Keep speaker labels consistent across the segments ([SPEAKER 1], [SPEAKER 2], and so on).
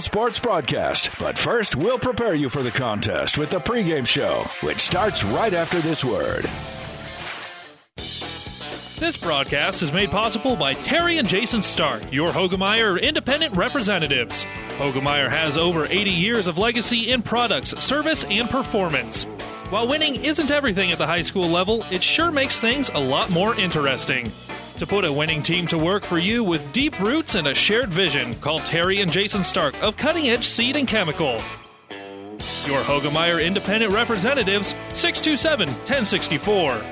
[SPEAKER 1] sports broadcast. But first, we'll prepare you for the contest with the pregame show, which starts right after this word.
[SPEAKER 2] This broadcast is made possible by Terry and Jason Stark, your Hoegemeyer independent representatives. Hoegemeyer has over 80 years of legacy in products, service, and performance. While winning isn't everything at the high school level, it sure makes things a lot more interesting. To put a winning team to work for you with deep roots and a shared vision, call Terry and Jason Stark of Cutting Edge Seed and Chemical. Your Hoegemeyer independent representatives, 627 1064.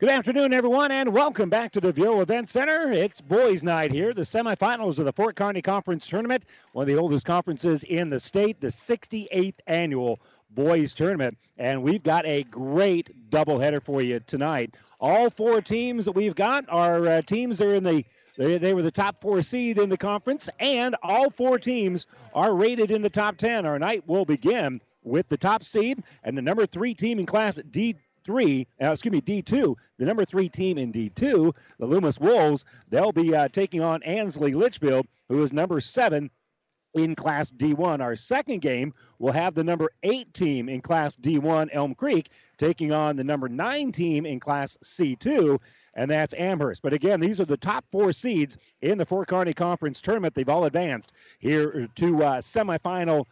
[SPEAKER 3] Good afternoon, everyone, and welcome back to the Viaero Event Center. It's boys' night here, the semifinals of the Fort Kearney Conference Tournament, one of the oldest conferences in the state, the 68th annual boys tournament. And we've got a great doubleheader for you tonight. All four teams that we've got are uh, teams that are in the they, they were the top four seed in the conference, and all four teams are rated in the top 10. Our night will begin with the top seed and the number three team in Class D three, uh, excuse me, D2, the number three team in D2, the Loomis Wolves. They'll be uh, taking on Ansley Litchfield, who is number seven in Class D1. Our second game will have the number eight team in Class D1, Elm Creek, taking on the number nine team in Class C2 and that's Amherst. But again, these are the top four seeds in the Fort Kearney Conference tournament. They've all advanced here to uh, semifinal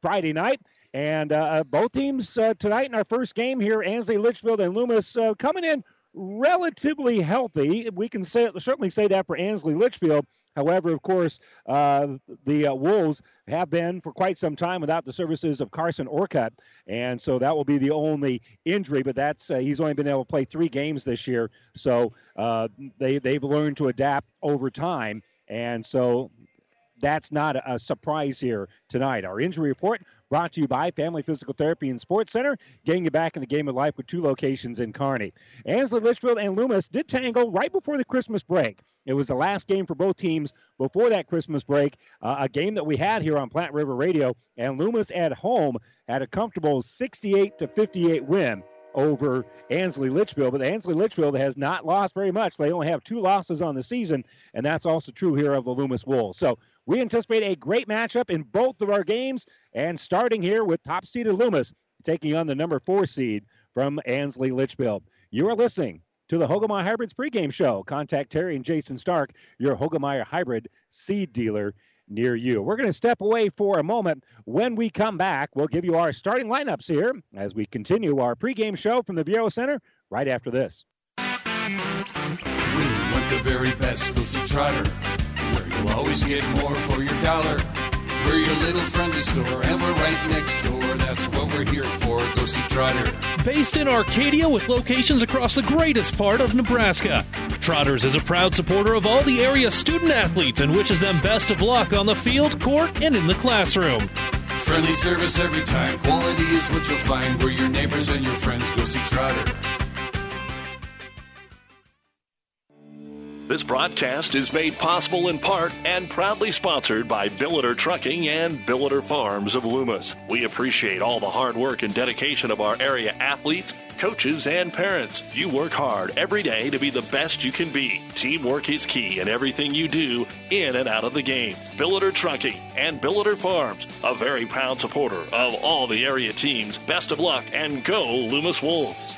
[SPEAKER 3] Friday night. And uh, both teams uh, tonight in our first game here, Ansley Litchfield and Loomis, uh, coming in relatively healthy. We can say, certainly say that for Ansley Litchfield. However, of course, uh, the uh, Wolves have been for quite some time without the services of Carson Orcutt, and so that will be the only injury. But that's uh, he's only been able to play three games this year, so uh, they they've learned to adapt over time, and so that's not a, surprise here tonight. Our injury report brought to you by Family Physical Therapy and Sports Center, getting you back in the game of life with two locations in Kearney. Ansley Litchfield and Loomis did tangle right before the Christmas break. It was the last game for both teams before that Christmas break, uh, a game that we had here on Platte River Radio, and Loomis at home had a comfortable 68 to 58 win over Ansley Litchfield. But Ansley Litchfield has not lost very much. They only have two losses on the season, and that's also true here of the Loomis Wolves. So we anticipate a great matchup in both of our games, and starting here with top seeded Loomis taking on the number four seed from Ansley Litchfield. You are listening to the Hoegemeyer Hybrids pregame show. Contact Terry and Jason Stark, your Hoegemeyer Hybrid seed dealer near you. We're going to step away for a moment. When we come back, we'll give you our starting lineups here as we continue our pregame show from the Viaero Center right after this.
[SPEAKER 4] You want the very best, go see Trotter, where you'll always get more for your dollar. We're your little friendly store, and we're right next door. That's what we're here for. Go see Trotter.
[SPEAKER 2] Based in Arcadia with locations across the greatest part of Nebraska, Trotters is a proud supporter of all the area student athletes and wishes them best of luck on the field, court, and in the classroom.
[SPEAKER 4] Friendly service every time. Quality is what you'll find. We're your neighbors and your friends. Go see Trotter.
[SPEAKER 5] This broadcast is made possible in part and proudly sponsored by Billiter Trucking and Billiter Farms of Loomis. We appreciate all the hard work and dedication of our area athletes, coaches, and parents. You work hard every day to be the best you can be. Teamwork is key in everything you do in and out of the game. Billiter Trucking and Billiter Farms, a very proud supporter of all the area teams. Best of luck and go Loomis Wolves.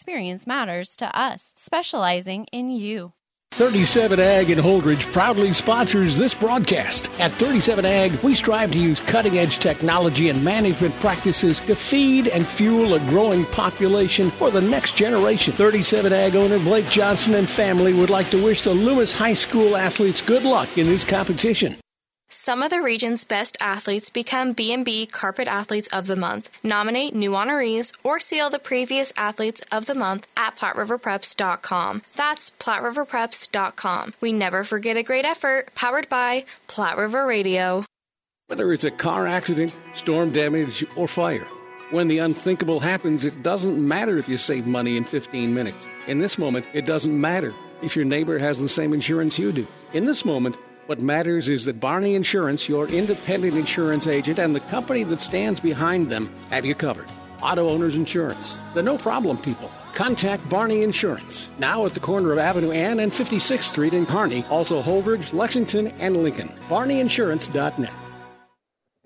[SPEAKER 6] experience matters to us, specializing in you.
[SPEAKER 7] 37 Ag in Holdrege proudly sponsors this broadcast. At 37 Ag, we strive to use cutting edge technology and management practices to feed and fuel a growing population for the next generation. 37 Ag owner Blake Johnson and family would like to wish the Loomis High School athletes good luck in this competition.
[SPEAKER 8] Some of the region's best athletes become B&B Carpet Athletes of the Month. Nominate new honorees or seal the previous Athletes of the Month at PlatteRiverPreps.com. That's PlatteRiverPreps.com. We never forget a great effort. Powered by Platte River Radio.
[SPEAKER 7] Whether it's a car accident, storm damage, or fire, when the unthinkable happens, it doesn't matter if you save money in 15 minutes. In this moment, it doesn't matter if your neighbor has the same insurance you do. In this moment, what matters is that Barney Insurance, your independent insurance agent, and the company that stands behind them have you covered. Auto Owners Insurance, the no problem people. Contact Barney Insurance, now at the corner of Avenue N and 56th Street in Kearney, also Holdrege, Lexington, and Lincoln. BarneyInsurance.net.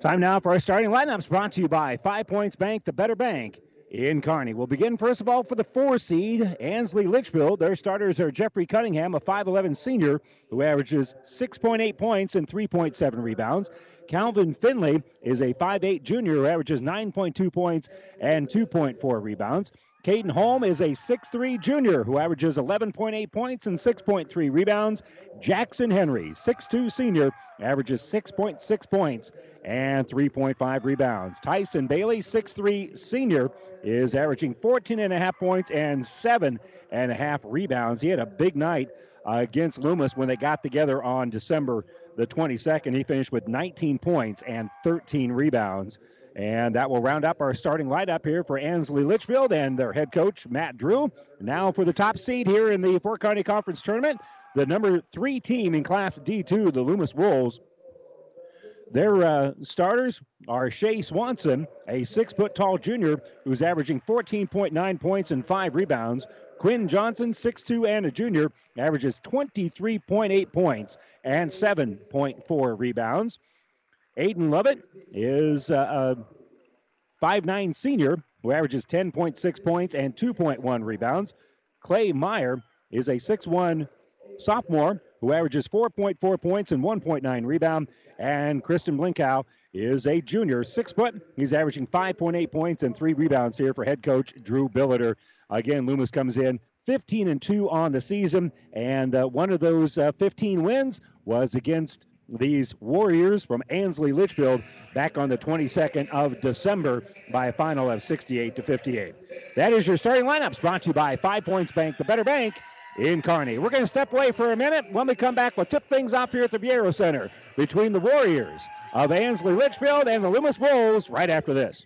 [SPEAKER 3] Time now for our starting lineups brought to you by Five Points Bank, the better bank in Kearney. We'll begin first of all for the four seed, Ansley Litchfield. Their starters are Jeffrey Cunningham, a 5'11 senior who averages 6.8 points and 3.7 rebounds. Calvin Finley is a 5'8 junior who averages 9.2 points and 2.4 rebounds. Caden Holm is a 6'3 junior who averages 11.8 points and 6.3 rebounds. Jackson Henry, 6'2 senior, averages 6.6 points and 3.5 rebounds. Tyson Bailey, 6'3 senior, is averaging 14.5 points and 7.5 rebounds. He had a big night uh, against Loomis when they got together on December the 22nd. He finished with 19 points and 13 rebounds. And that will round up our starting lineup here for Ansley Litchfield and their head coach, Matt Drew. Now for the top seed here in the Fort Kearney Conference Tournament, the number three team in Class D2, the Loomis Wolves. Their uh, starters are Shea Swanson, a six foot tall junior who's averaging 14.9 points and five rebounds. Quinn Johnson, 6'2 and a junior, averages 23.8 points and 7.4 rebounds. Aiden Lovett is uh, a 5'9 senior who averages 10.6 points and 2.1 rebounds. Clay Meyer is a 6'1 sophomore who averages 4.4 points and 1.9 rebound. And Christian Blinkow is a junior, six foot. He's averaging 5.8 points and three rebounds here for head coach Drew Billiter. Again, Loomis comes in 15 and 2 on the season, and uh, one of those uh, 15 wins was against these Warriors from Ansley Litchfield back on the 22nd of December by a final of 68 to 58. That is your starting lineups brought to you by Five Points Bank, the better bank in Kearney. We're going to step away for a minute. When we come back, we'll tip things off here at the Viaero Center between the Warriors of Ansley Litchfield and the Loomis Wolves right after this.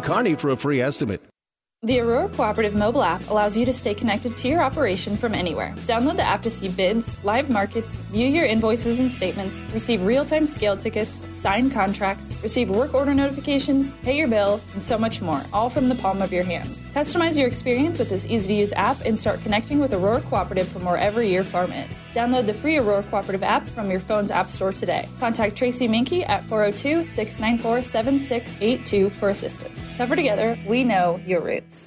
[SPEAKER 7] Kearney for a free estimate.
[SPEAKER 9] The Aurora Cooperative mobile app allows you to stay connected to your operation from anywhere. Download the app to see bids, live markets, view your invoices and statements, receive real time scale tickets, sign contracts, receive work order notifications, pay your bill, and so much more, all from the palm of your hands. Customize your experience with this easy to use app and start connecting with Aurora Cooperative from wherever your farm is. Download the free Aurora Cooperative app from your phone's app store today. Contact Tracy Minky at 402 694 7682 for assistance. Tougher together, we know your roots.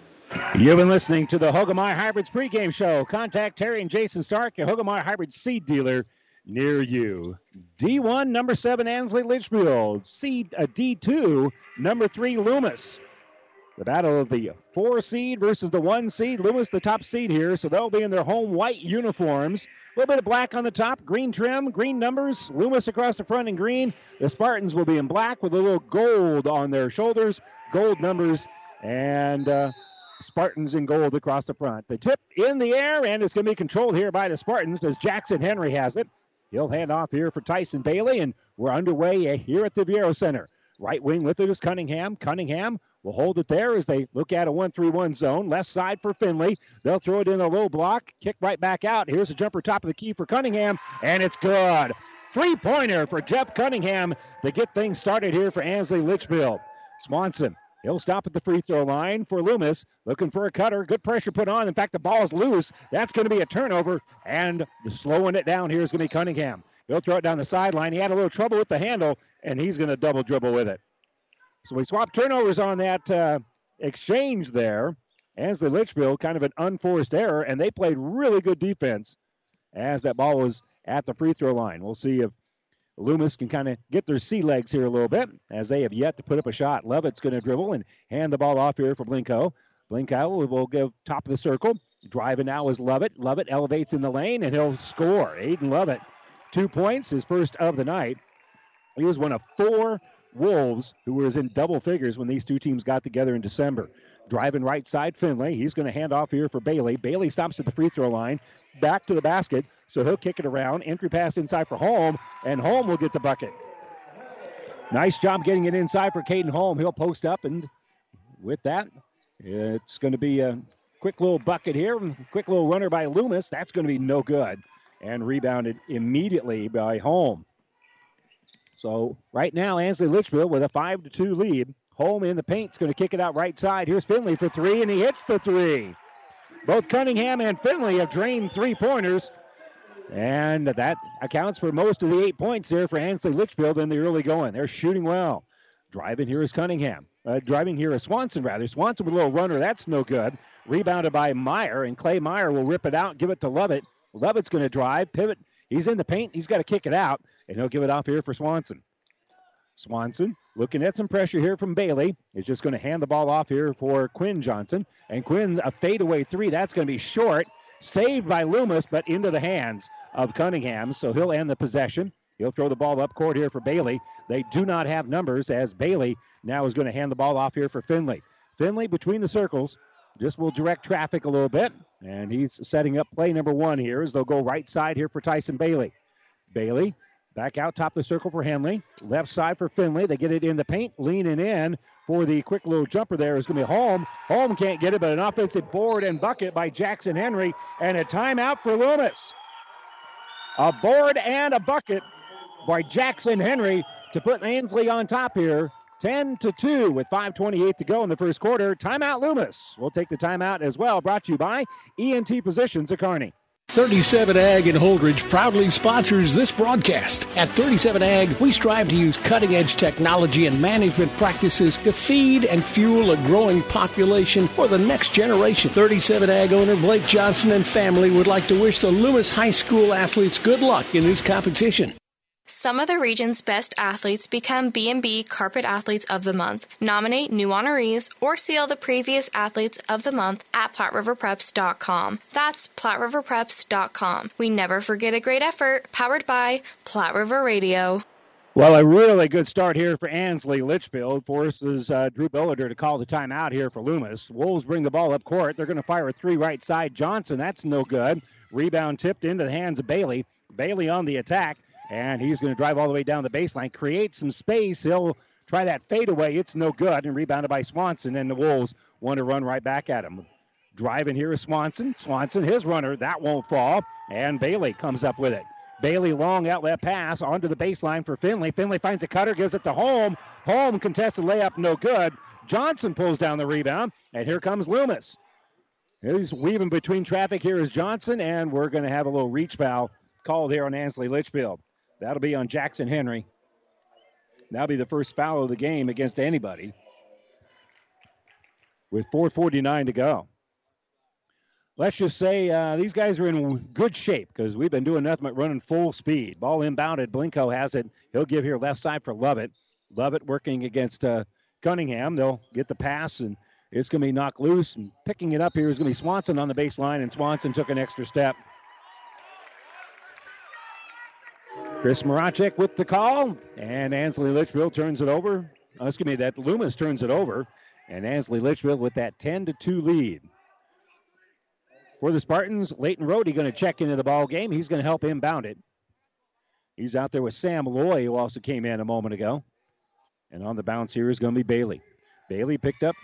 [SPEAKER 3] You've been listening to the Hoegemeyer Hybrids pregame show. Contact Terry and Jason Stark, your Hoegemeyer Hybrid seed dealer near you. D1, number seven, Ansley Litchfield. C, uh, D2, number three, Loomis. The battle of the four seed versus the one seed. Loomis, the top seed here, so they'll be in their home white uniforms. A little bit of black on the top, green trim, green numbers. Loomis across the front in green. The Spartans will be in black with a little gold on their shoulders, gold numbers, and uh, Spartans in gold across the front. The tip in the air, and it's going to be controlled here by the Spartans as Jackson Henry has it. He'll hand off here for Tyson Bailey, and we're underway here at the Viaero Center. Right wing with it is Cunningham. Cunningham will hold it there as they look at a 1 3 1 zone. Left side for Finley. They'll throw it in a low block, kick right back out. Here's a jumper top of the key for Cunningham, and it's good. Three pointer for Jeff Cunningham to get things started here for Ansley Litchfield. Swanson He'll stop at the free throw line for Loomis, looking for a cutter. Good pressure put on. In fact, the ball is loose. That's going to be a turnover, and slowing it down here is going to be Cunningham. He'll throw it down the sideline. He had a little trouble with the handle, and he's going to double dribble with it. So we swap turnovers on that uh, exchange there. Ansley Litchfield, kind of an unforced error, and they played really good defense as that ball was at the free throw line. We'll see if Loomis can kind of get their sea legs here a little bit as they have yet to put up a shot. Lovett's going to dribble and hand the ball off here for Blinko. Blinko will give top of the circle. Driving now is Lovett. Lovett elevates in the lane and he'll score. Aiden Lovett, two points, his first of the night. He was one of four Wolves who was in double figures when these two teams got together in December. Driving right side, Finley. He's going to hand off here for Bailey. Bailey stops at the free throw line, back to the basket, so he'll kick it around. Entry pass inside for Holm, and Holm will get the bucket. Nice job getting it inside for Caden Holm. He'll post up, and with that, it's going to be a quick little bucket here. Quick little runner by Loomis. That's going to be no good. And rebounded immediately by Holm. So right now, Ansley Litchfield with a 5 to 2 lead. Holm in the paint is going to kick it out right side. Here's Finley for three, and he hits the three. Both Cunningham and Finley have drained three pointers. And that accounts for most of the eight points there for Ansley Litchfield in the early going. They're shooting well. Driving here is Cunningham. Uh, driving here is Swanson, rather. Swanson with a little runner. That's no good. Rebounded by Meyer, and Clay Meyer will rip it out, give it to Lovett. Lovett's going to drive, pivot. He's in the paint. He's got to kick it out, and he'll give it off here for Swanson. Swanson looking at some pressure here from Bailey. Is just going to hand the ball off here for Quinn Johnson. And Quinn, a fadeaway three. That's going to be short. Saved by Loomis, but into the hands of Cunningham. So he'll end the possession. He'll throw the ball up court here for Bailey. They do not have numbers as Bailey now is going to hand the ball off here for Finley. Finley between the circles just will direct traffic a little bit. And he's setting up play number one here as they'll go right side here for Tyson Bailey. Bailey back out top of the circle for Henley. Left side for Finley. They get it in the paint, leaning in for the quick little jumper there is going to be Holm. Holm can't get it, but an offensive board and bucket by Jackson Henry, and a timeout for Loomis. A board and a bucket by Jackson Henry to put Ansley on top here. 10 to 2 with 5.28 to go in the first quarter. Timeout Loomis. We'll take the timeout as well. Brought to you by ENT Physicians at Kearney.
[SPEAKER 10] 37 Ag in Holdrege proudly sponsors this broadcast. At 37 Ag, we strive to use cutting edge technology and management practices to feed and fuel a growing population for the next generation. 37 Ag owner Blake Johnson and family would like to wish the Loomis High School athletes good luck in this competition.
[SPEAKER 8] Some of the region's best athletes become B&B Carpet Athletes of the Month. Nominate new honorees or seal the previous Athletes of the Month at PlatteRiverPreps.com. That's PlatteRiverPreps.com. We never forget a great effort. Powered by Platte River Radio.
[SPEAKER 3] Well, a really good start here for Ansley Litchfield forces uh, Drew Billiter to call the timeout here for Loomis. Wolves bring the ball up court. They're going to fire a three right side. Johnson, that's no good. Rebound tipped into the hands of Bailey. Bailey on the attack. And he's going to drive all the way down the baseline, create some space. He'll try that fadeaway. It's no good. And rebounded by Swanson. And the Wolves want to run right back at him. Driving here is Swanson. Swanson, his runner, that won't fall. And Bailey comes up with it. Bailey long outlet pass onto the baseline for Finley. Finley finds a cutter, gives it to Holm. Holm contested layup, no good. Johnson pulls down the rebound, and here comes Loomis. He's weaving between traffic here is Johnson, and we're going to have a little reach foul called here on Ansley Litchfield. That'll be on Jackson Henry. That'll be the first foul of the game against anybody. With 4:49 to go. Let's just say uh, these guys are in good shape because we've been doing nothing but running full speed. Ball inbounded. Blinko has it. He'll give here left side for Lovett. Lovett working against uh, Cunningham. They'll get the pass and It's going to be knocked loose. And picking it up here is going to be Swanson on the baseline, and Swanson took an extra step. Chris Marachek with the call, and Ansley Litchfield turns it over. Uh, excuse me, that Loomis turns it over, and Ansley Litchfield with that 10 to 2 lead. For the Spartans, Leighton Rohde going to check into the ball game. He's going to help inbound it. He's out there with Sam Loy, who also came in a moment ago. And on the bounce here is going to be Bailey. Bailey picked up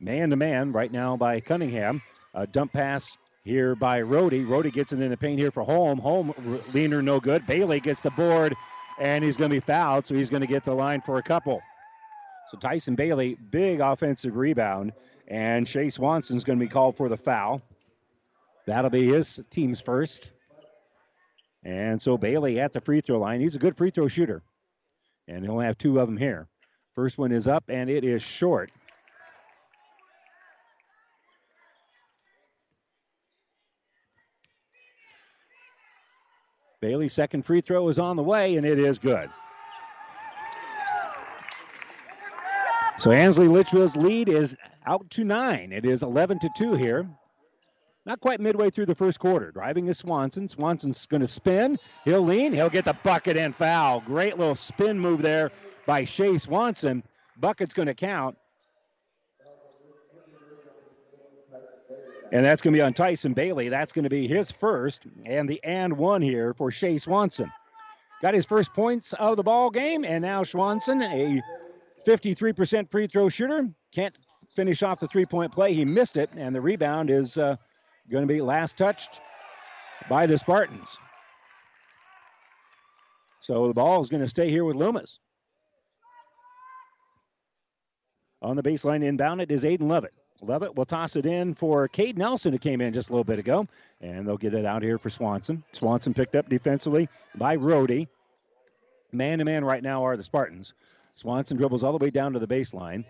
[SPEAKER 3] man to man right now by Cunningham. A dump pass here by Rohde. Rohde gets it in the paint here for Holm. Holm, leaner, no good. Bailey gets the board, and he's going to be fouled, so he's going to get the line for a couple. So Tyson Bailey, big offensive rebound, and Shea Swanson's going to be called for the foul. That'll be his team's first. And so Bailey at the free throw line. He's a good free throw shooter. And he'll have two of them here. First one is up, and it is short. Bailey's second free throw is on the way, and it is good. So Ansley Litchfield's lead is out to nine. It is 11 to 2 here. Not quite midway through the first quarter. Driving is Swanson. Swanson's going to spin. He'll lean. He'll get the bucket and foul. Great little spin move there by Shea Swanson. Bucket's going to count. And that's going to be on Tyson Bailey. That's going to be his first and the and one here for Shea Swanson. Got his first points of the ball game, and now Swanson, a 53% free throw shooter, can't finish off the three point play. He missed it, and the rebound is uh, going to be last touched by the Spartans. So the ball is going to stay here with Loomis. On the baseline inbound, it is Aiden Levitt. Levitt will toss it in for Cade Nelson, who came in just a little bit ago, and they'll get it out here for Swanson. Swanson picked up defensively by Rohde. Man to man right now are the Spartans. Swanson dribbles all the way down to the baseline.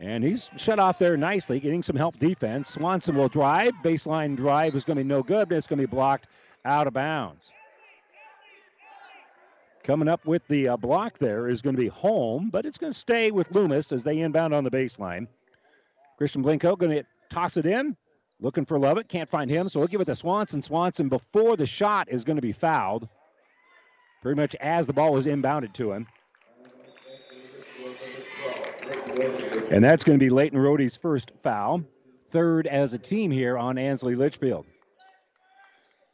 [SPEAKER 3] And he's shut off there nicely, getting some help defense. Swanson will drive. Baseline drive is going to be no good, but it's going to be blocked out of bounds. Coming up with the uh, block there is going to be Holm, but it's going to stay with Loomis as they inbound on the baseline. Christian Blinko going to toss it in, looking for Lovett. Can't find him, so we'll give it to Swanson. Swanson, before the shot, is going to be fouled. Pretty much as the ball was inbounded to him. And that's going to be Leighton Rohde's first foul, third as a team here on Ansley Litchfield.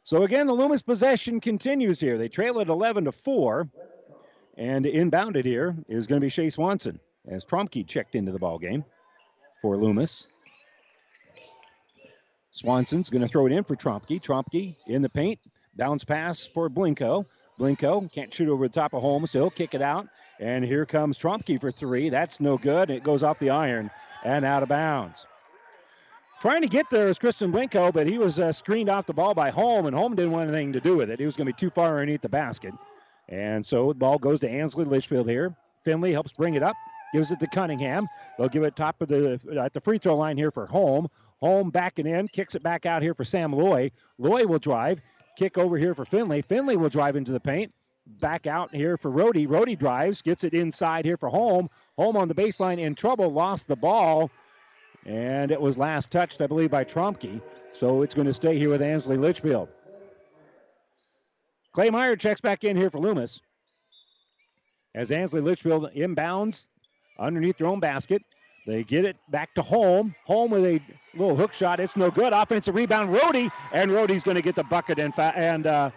[SPEAKER 3] So again, the Loomis possession continues here. They trail at 11 to 4, and inbounded here is going to be Shea Swanson as Tromke checked into the ball game for Loomis. Swanson's going to throw it in for Trompke. Trompke in the paint, bounce pass for Blinko. Blinko can't shoot over the top of Holmes, so he'll kick it out. And here comes Trompke for three. That's no good. It goes off the iron and out of bounds. Trying to get there is Christian Blinko, but he was uh, screened off the ball by Holm, and Holm didn't want anything to do with it. He was going to be too far underneath the basket. And so the ball goes to Ansley Litchfield here. Finley helps bring it up, gives it to Cunningham. They'll give it top of the at the free throw line here for Home. Holm backing in, kicks it back out here for Sam Loy. Loy will drive, kick over here for Finley. Finley will drive into the paint back out here for Rohde. Rohde drives, gets it inside here for Holm. Holm on the baseline in trouble, lost the ball, and it was last touched, I believe, by Tromke. So it's going to stay here with Ansley Litchfield. Clay Meyer checks back in here for Loomis. As Ansley Litchfield inbounds underneath their own basket. They get it back to Holm. Holm with a little hook shot. It's no good. Offensive rebound, Rohde, and Rohde's going to get the bucket and fa- and uh,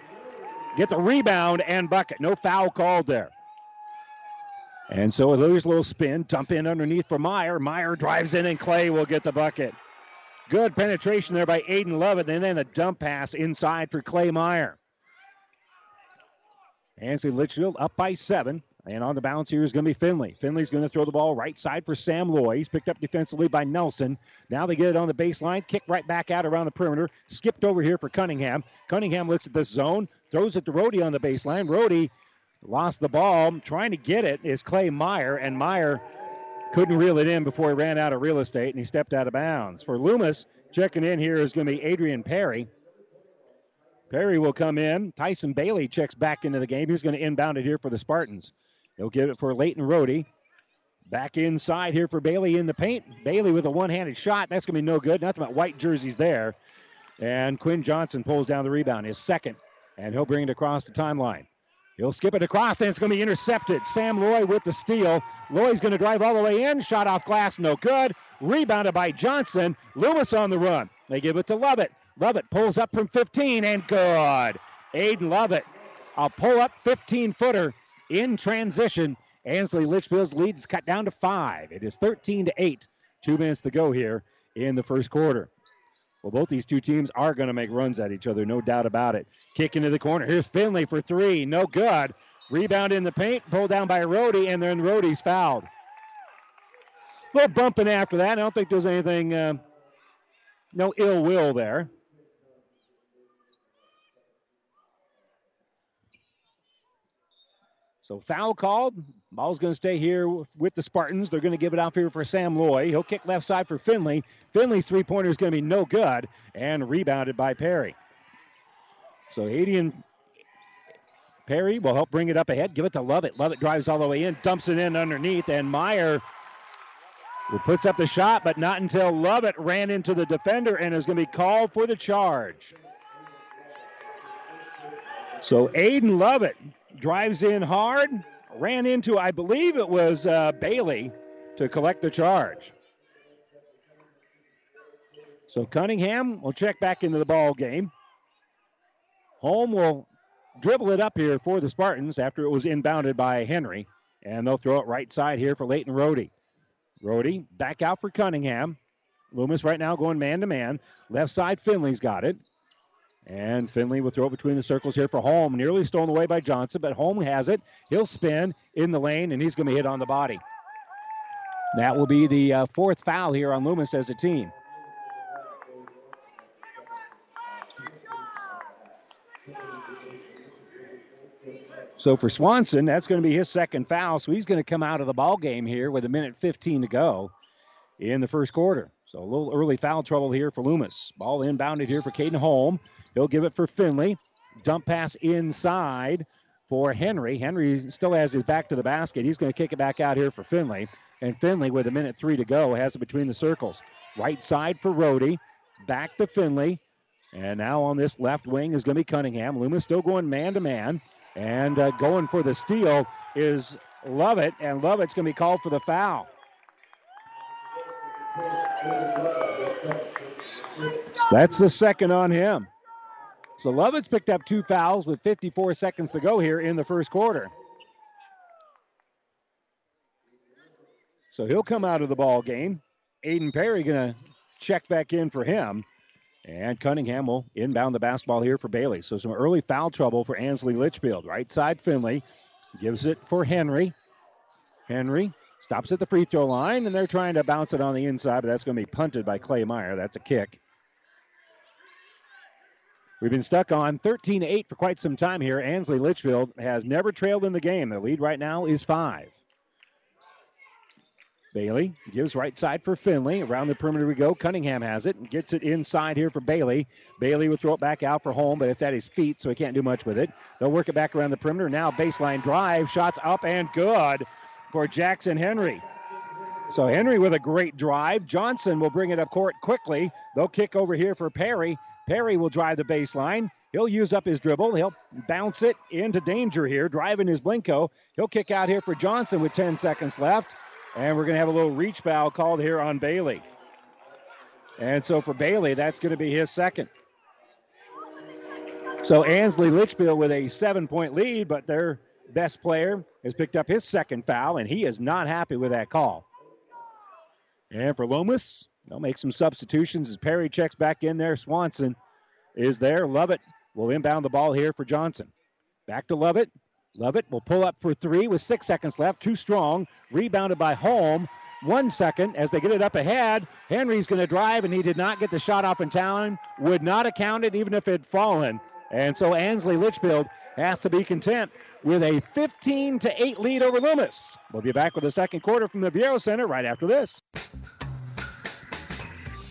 [SPEAKER 3] get the rebound and bucket. No foul called there. And so there's a little spin, dump in underneath for Meyer. Meyer drives in, and Clay will get the bucket. Good penetration there by Aiden Levitt, and then a dump pass inside for Clay Meyer. Ansley Litchfield up by seven. And on the bounce here is going to be Finley. Finley's going to throw the ball right side for Sam Loy. He's picked up defensively by Nelson. Now they get it on the baseline, kick right back out around the perimeter. Skipped over here for Cunningham. Cunningham looks at this zone, throws it to Rohde on the baseline. Rohde lost the ball. Trying to get it is Clay Meyer, and Meyer couldn't reel it in before he ran out of real estate and he stepped out of bounds. For Loomis, checking in here is going to be Adrian Perry. Perry will come in. Tyson Bailey checks back into the game. He's going to inbound it here for the Spartans. He'll give it for Leighton Rohde. Back inside here for Bailey in the paint. Bailey with a one handed shot. That's going to be no good. Nothing but white jerseys there. And Quinn Johnson pulls down the rebound, his second, and he'll bring it across the timeline. He'll skip it across, and it's going to be intercepted. Sam Loy with the steal. Loy's going to drive all the way in. Shot off glass, no good. Rebounded by Johnson. Loomis on the run. They give it to Lovett. Lovett pulls up from 15 and good. Aiden Lovett, a pull up 15 footer in transition. Ansley Litchfield's lead is cut down to five. It is 13 to 8. Two minutes to go here in the first quarter. Well, both these two teams are going to make runs at each other, no doubt about it. Kick into the corner. Here's Finley for three. No good. Rebound in the paint, pulled down by Rohde, and then Rohde's fouled. A little bumping after that. I don't think there's anything, uh, no ill will there. So foul called. Ball's going to stay here with the Spartans. They're going to give it out here for Sam Loy. He'll kick left side for Finley. Finley's three pointer is going to be no good and rebounded by Perry. So Adian Perry will help bring it up ahead. Give it to Lovett. Lovett drives all the way in, dumps it in underneath, and Meyer puts up the shot, but not until Lovett ran into the defender and is going to be called for the charge. So Aiden Lovett drives in hard, ran into, I believe it was uh, Bailey to collect the charge. So Cunningham will check back into the ball game. Holm will dribble it up here for the Spartans after it was inbounded by Henry, and they'll throw it right side here for Leighton Rohde. Rohde back out for Cunningham. Loomis right now going man to man. Left side, Finley's got it. And Finley will throw it between the circles here for Holm. Nearly stolen away by Johnson, but Holm has it. He'll spin in the lane, and he's going to be hit on the body. That will be the uh, fourth foul here on Loomis as a team. So for Swanson, that's going to be his second foul. So he's going to come out of the ball game here with a minute 15 to go in the first quarter. So a little early foul trouble here for Loomis. Ball inbounded here for Caden Holm. He'll give it for Finley. Dump pass inside for Henry. Henry still has his back to the basket. He's going to kick it back out here for Finley. And Finley, with a minute three to go, has it between the circles. Right side for Rohde. Back to Finley. And now on this left wing is going to be Cunningham. Loomis still going man to man. And uh, going for the steal is Lovett. And Lovett's going to be called for the foul. That's the second on him. So Lovett's picked up two fouls with 54 seconds to go here in the first quarter. So he'll come out of the ball game. Aiden Perry going to check back in for him. And Cunningham will inbound the basketball here for Bailey. So some early foul trouble for Ansley Litchfield. Right side Finley gives it for Henry. Henry stops at the free throw line, and they're trying to bounce it on the inside, but that's going to be punted by Clay Meyer. That's a kick. We've been stuck on 13 8 for quite some time here. Ansley Litchfield has never trailed in the game. The lead right now is five. Bailey gives right side for Finley. Around the perimeter we go. Cunningham has it and gets it inside here for Bailey. Bailey will throw it back out for Holm, but it's at his feet, so he can't do much with it. They'll work it back around the perimeter. Now baseline drive. Shots up and good for Jackson Henry. So Henry with a great drive. Johnson will bring it up court quickly. They'll kick over here for Perry. Perry will drive the baseline. He'll use up his dribble. He'll bounce it into danger here, driving his Blinko. He'll kick out here for Johnson with 10 seconds left. And we're going to have a little reach foul called here on Bailey. And so for Bailey, that's going to be his second. So Ansley Litchfield with a seven point lead, but their best player has picked up his second foul, and he is not happy with that call. And for Loomis, they'll make some substitutions as Perry checks back in there. Swanson is there. Lovett will inbound the ball here for Johnson. Back to Lovett. Lovett will pull up for three with six seconds left. Too strong. Rebounded by Holm. One second as they get it up ahead. Henry's going to drive, and he did not get the shot off in town. Would not have counted even if it had fallen. And so Ansley Litchfield has to be content with a 15 to 8 lead over Loomis. We'll be back with the second quarter from the Viaero Center right after this.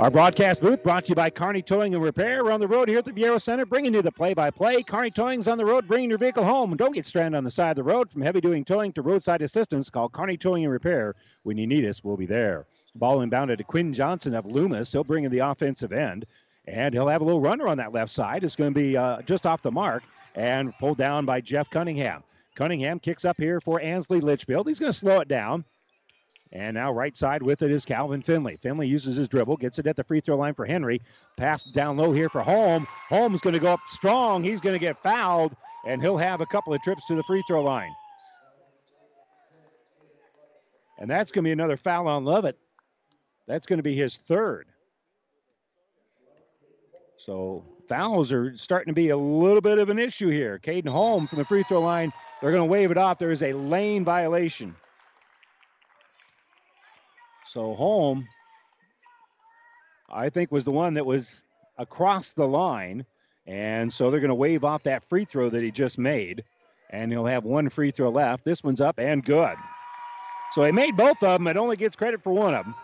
[SPEAKER 3] Our broadcast booth brought to you by Kearney Towing and Repair. We're on the road here at the Viaero Center, bringing you the play-by-play. Kearney Towing's on the road, bringing your vehicle home. Don't get stranded on the side of the road. From heavy-duty towing to roadside assistance, call Kearney Towing and Repair. When you need us, we'll be there. Ball inbounded to Quinn Johnson of Loomis. He'll bring in the offensive end, and he'll have a little runner on that left side. It's going to be uh, just off the mark and pulled down by Jeff Cunningham. Cunningham kicks up here for Ansley Litchfield. He's going to slow it down. And now right side with it is Calvin Finley. Finley uses his dribble, gets it at the free throw line for Henry. Pass down low here for Holm. Holm's going to go up strong. He's going to get fouled, and he'll have a couple of trips to the free throw line. And that's going to be another foul on Lovett. That's going to be his third. So fouls are starting to be a little bit of an issue here. Caden Holm from the free throw line. They're going to wave it off. There is a lane violation. So Holm, I think, was the one that was across the line. And so they're going to wave off that free throw that he just made. And he'll have one free throw left. This one's up and good. So he made both of them. It only gets credit for one of them.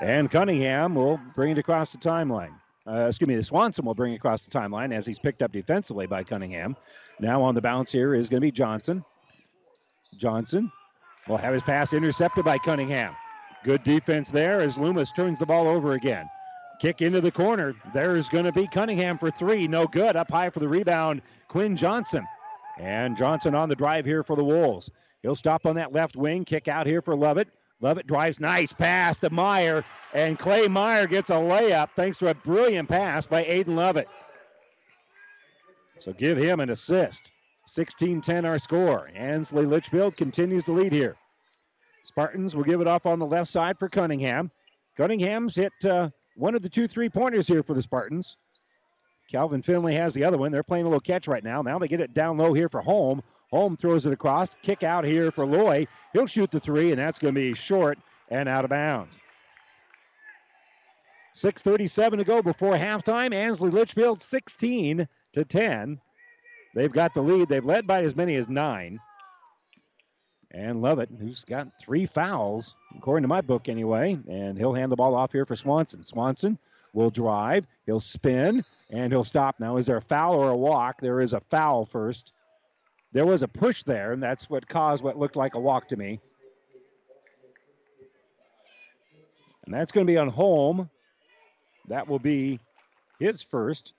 [SPEAKER 3] And Cunningham will bring it across the timeline. Uh, excuse me, the Swanson will bring it across the timeline as he's picked up defensively by Cunningham. Now on the bounce here is going to be Johnson. Johnson will have his pass intercepted by Cunningham. Good defense there as Loomis turns the ball over again. Kick into the corner. There's going to be Cunningham for three. No good. Up high for the rebound, Quinn Johnson. And Johnson on the drive here for the Wolves. He'll stop on that left wing. Kick out here for Lovett. Lovett drives nice pass to Meyer. And Clay Meyer gets a layup thanks to a brilliant pass by Aiden Lovett. So give him an assist. 16 10 our score. Ansley Litchfield continues to lead here. Spartans will give it off on the left side for Cunningham. Cunningham's hit uh, one of the two three pointers here for the Spartans. Calvin Finley has the other one. They're playing a little catch right now. Now they get it down low here for Holm. Holm throws it across. Kick out here for Loy. He'll shoot the three, and that's going to be short and out of bounds. 6.37 to go before halftime. Ansley Litchfield 16 to 10. They've got the lead. They've led by as many as nine. And Lovett, who's got three fouls, according to my book anyway, and he'll hand the ball off here for Swanson. Swanson will drive, he'll spin, and he'll stop. Now, is there a foul or a walk? There is a foul first. There was a push there, and that's what caused what looked like a walk to me. And that's going to be on Holm. That will be his first.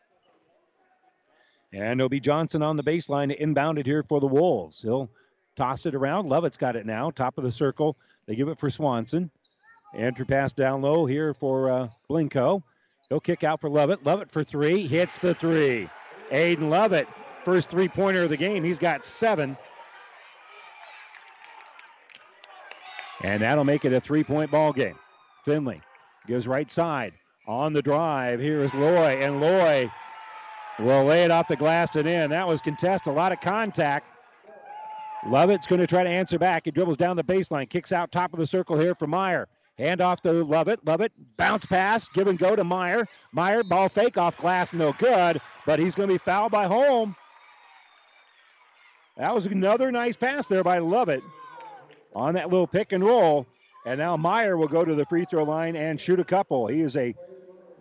[SPEAKER 3] And it'll be Johnson on the baseline, inbounded here for the Wolves. He'll toss it around. Lovett's got it now, top of the circle. They give it for Swanson. Andrew pass down low here for uh, Blinko. He'll kick out for Lovett. Lovett for three. Hits the three. Aiden Lovett, first three pointer of the game. He's got seven. And that'll make it a three point ball game. Finley gives right side. On the drive, here is Loy, and Loy will lay it off the glass and in. That was contested, a lot of contact. Lovett's going to try to answer back. He dribbles down the baseline, kicks out top of the circle here for Meyer. Hand off to Lovett. Lovett bounce pass, give and go to Meyer. Meyer ball fake off glass, no good, but he's going to be fouled by Holm. That was another nice pass there by Lovett on that little pick and roll. And now Meyer will go to the free throw line and shoot a couple. He is a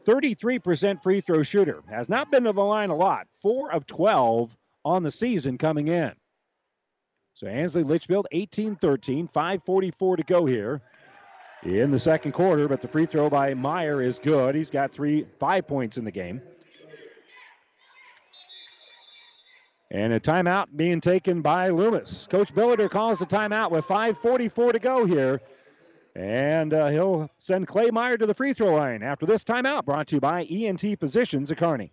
[SPEAKER 3] 33% free throw shooter. Has not been to the line a lot. Four of 12 on the season coming in. So Ansley Litchfield 18 13, 5.44 to go here in the second quarter, but the free throw by Meyer is good. He's got three, five points in the game. And a timeout being taken by Loomis. Coach Billiter calls the timeout with 5.44 to go here. And uh, he'll send Clay Meyer to the free throw line after this timeout brought to you by ENT Physicians at Kearney.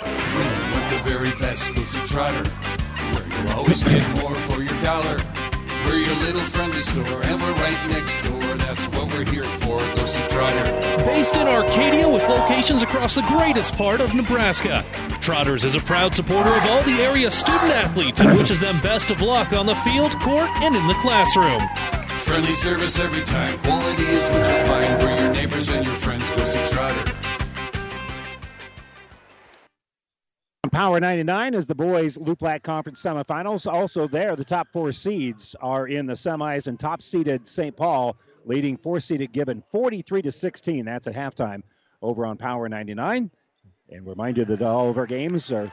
[SPEAKER 4] You want the very best, go see Trotter. Where you'll always get more for your dollar. We're your little friendly store, and we're right next door. That's what we're here for. See Trotter.
[SPEAKER 2] Based in Arcadia with locations across the greatest part of Nebraska. Trotters is a proud supporter of all the area student athletes and wishes them best of luck on the field, court, and in the classroom.
[SPEAKER 4] Friendly service every time. Quality is what you'll find. Where your neighbors and your friends go see Trotter.
[SPEAKER 3] Power 99 is the boys Loup Platte Conference semifinals. Also there, the top four seeds are in the semis, and top seeded St. Paul leading four seeded Gibbon 43 to 16. That's at halftime over on Power 99. And remind you that all of our games are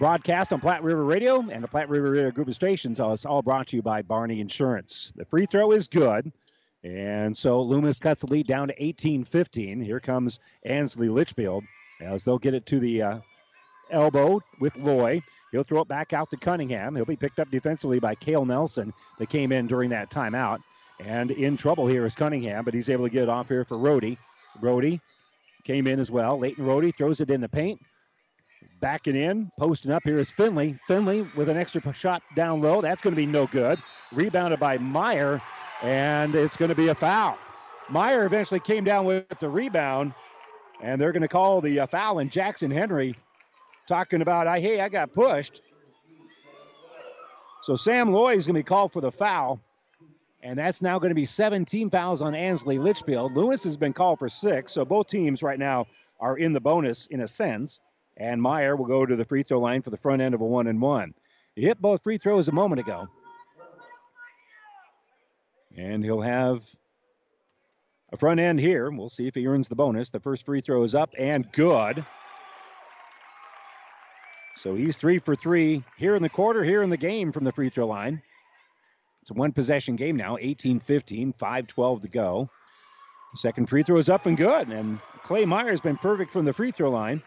[SPEAKER 3] broadcast on Platte River Radio and the Platte River Radio group of stations. It's all brought to you by Barney Insurance. The free throw is good. And so Loomis cuts the lead down to 18 15. Here comes Ansley Litchfield as they'll get it to the uh, elbow with Loy. He'll throw it back out to Cunningham. He'll be picked up defensively by Kale Nelson that came in during that timeout. And in trouble here is Cunningham, but he's able to get it off here for Rohde. Rohde came in as well. Leighton Rohde throws it in the paint. Backing in, posting up here is Finley. Finley with an extra shot down low. That's going to be no good. Rebounded by Meyer, and it's going to be a foul. Meyer eventually came down with the rebound, and they're going to call the uh, foul. And Jackson Henry talking about, I hey, I got pushed. So Sam Loy is going to be called for the foul. And that's now going to be 17 fouls on Ansley Litchfield. Loomis has been called for six. So both teams right now are in the bonus in a sense. And Meyer will go to the free throw line for the front end of a one and one. He hit both free throws a moment ago. And he'll have a front end here. We'll see if he earns the bonus. The first free throw is up and good. So he's three for three here in the quarter, here in the game from the free throw line. It's a one possession game now, 18 15, 5 12 to go. Second free throw is up and good. And Clay Meyer's been perfect from the free throw line.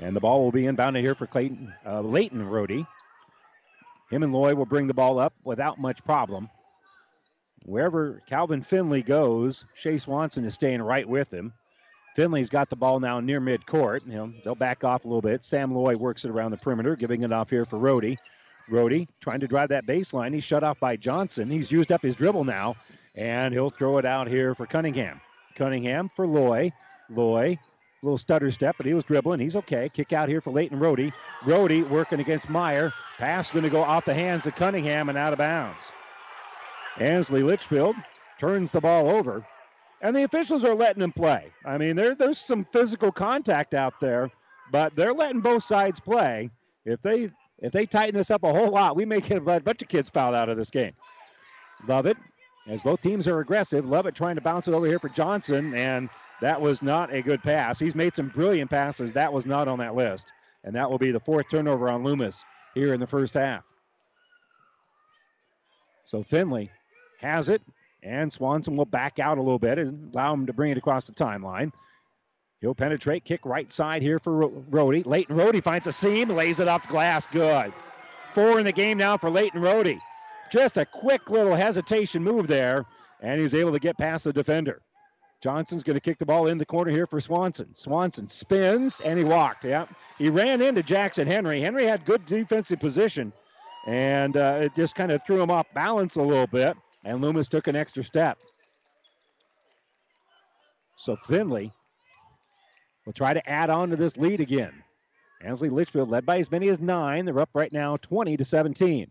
[SPEAKER 3] And the ball will be inbounded here for Clayton, uh, Leighton Rohde. Him and Loy will bring the ball up without much problem. Wherever Calvin Finley goes, Shea Swanson is staying right with him. Finley's got the ball now near midcourt. You know, they'll back off a little bit. Sam Loy works it around the perimeter, giving it off here for Rohde. Rohde trying to drive that baseline. He's shut off by Johnson. He's used up his dribble now, and he'll throw it out here for Cunningham. Cunningham for Loy. Loy, little stutter step, but he was dribbling. He's okay. Kick out here for Leighton Rohde. Rohde working against Meyer. Pass going to go off the hands of Cunningham and out of bounds. Ansley Litchfield turns the ball over, and the officials are letting him play. I mean, there, there's some physical contact out there, but they're letting both sides play. If they if they tighten this up a whole lot, we may get a bunch of kids fouled out of this game. Lovett. As both teams are aggressive, Lovett trying to bounce it over here for Johnson, and that was not a good pass. He's made some brilliant passes. That was not on that list. And that will be the fourth turnover on Loomis here in the first half. So Finley has it, and Swanson will back out a little bit and allow him to bring it across the timeline. He'll penetrate, kick right side here for Rohde. Leighton Rohde finds a seam, lays it up glass, good. Four in the game now for Leighton Rohde. Just a quick little hesitation move there, and he's able to get past the defender. Johnson's going to kick the ball in the corner here for Swanson. Swanson spins and he walked. Yeah, he ran into Jackson Henry. Henry had good defensive position, and uh, it just kind of threw him off balance a little bit. And Loomis took an extra step. So Finley will try to add on to this lead again. Ansley Litchfield led by as many as nine. They're up right now 20 to 17.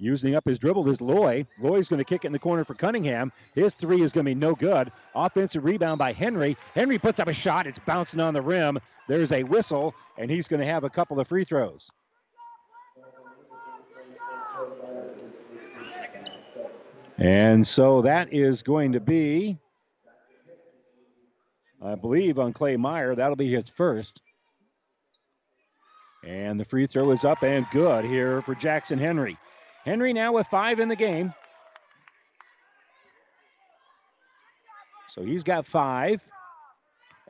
[SPEAKER 3] Using up his dribble is Loy. Loy's going to kick it in the corner for Cunningham. His three is going to be no good. Offensive rebound by Henry. Henry puts up a shot. It's bouncing on the rim. There's a whistle, and he's going to have a couple of free throws. And so that is going to be, I believe, on Clay Meyer. That'll be his first. And the free throw is up and good here for Jackson Henry. Henry now with five in the game. So he's got five.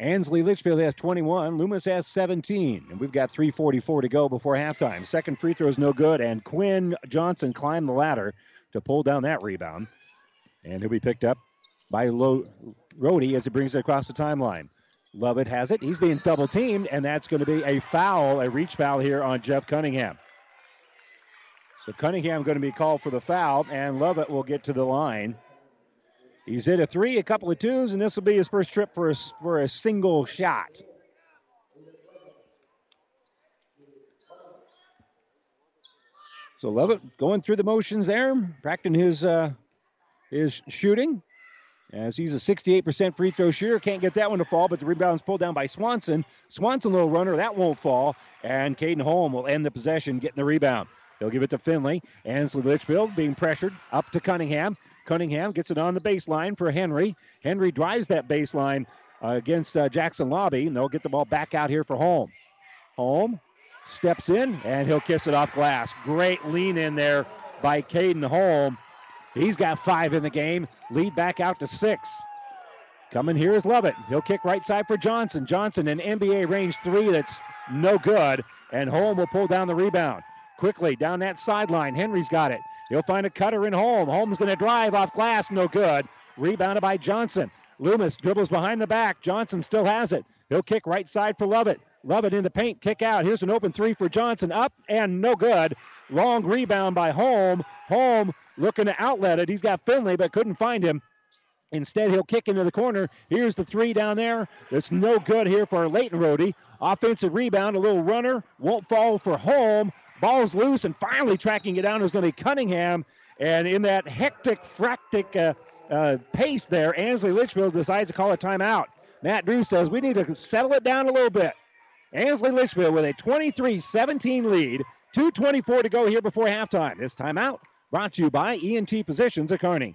[SPEAKER 3] Ansley Litchfield has 21. Loomis has 17. And we've got 3.44 to go before halftime. Second free throw is no good. And Quinn Johnson climbed the ladder to pull down that rebound. And he'll be picked up by Lo- Rohde as he brings it across the timeline. Lovett has it. He's being double teamed, and that's going to be a foul, a reach foul here on Jeff Cunningham. So Cunningham going to be called for the foul, and Lovett will get to the line. He's hit a three, a couple of twos, and this will be his first trip for a, for a single shot. So Lovett going through the motions there, practicing his uh, his shooting. As he's a 68% free throw shooter, can't get that one to fall, but the rebound's pulled down by Swanson. Swanson, little runner, that won't fall, and Caden Holm will end the possession, getting the rebound. He'll give it to Finley. Ansley Litchfield being pressured up to Cunningham. Cunningham gets it on the baseline for Henry. Henry drives that baseline uh, against uh, Jackson Lobby, and they'll get the ball back out here for Holm. Holm steps in, and he'll kiss it off glass. Great lean in there by Caden Holm. He's got five in the game. Lead back out to six. Coming here is Lovett. He'll kick right side for Johnson. Johnson, an NBA range three that's no good. And Holm will pull down the rebound. Quickly down that sideline. Henry's got it. He'll find a cutter in Holm. Holm's going to drive off glass. No good. Rebounded by Johnson. Loomis dribbles behind the back. Johnson still has it. He'll kick right side for Lovett. Lovett in the paint. Kick out. Here's an open three for Johnson. Up and no good. Long rebound by Holm. Holm looking to outlet it. He's got Finley, but couldn't find him. Instead, he'll kick into the corner. Here's the three down there. It's no good here for Leighton Rohde. Offensive rebound, a little runner. Won't fall for Holm. Ball's loose, and finally tracking it down is going to be Cunningham. And in that hectic, fractic uh, uh, pace there, Ansley Litchfield decides to call a timeout. Matt Drew says we need to settle it down a little bit. Ansley Litchfield with a 23 17 lead. 2.24 to go here before halftime. This timeout brought to you by ENT Physicians at Kearney.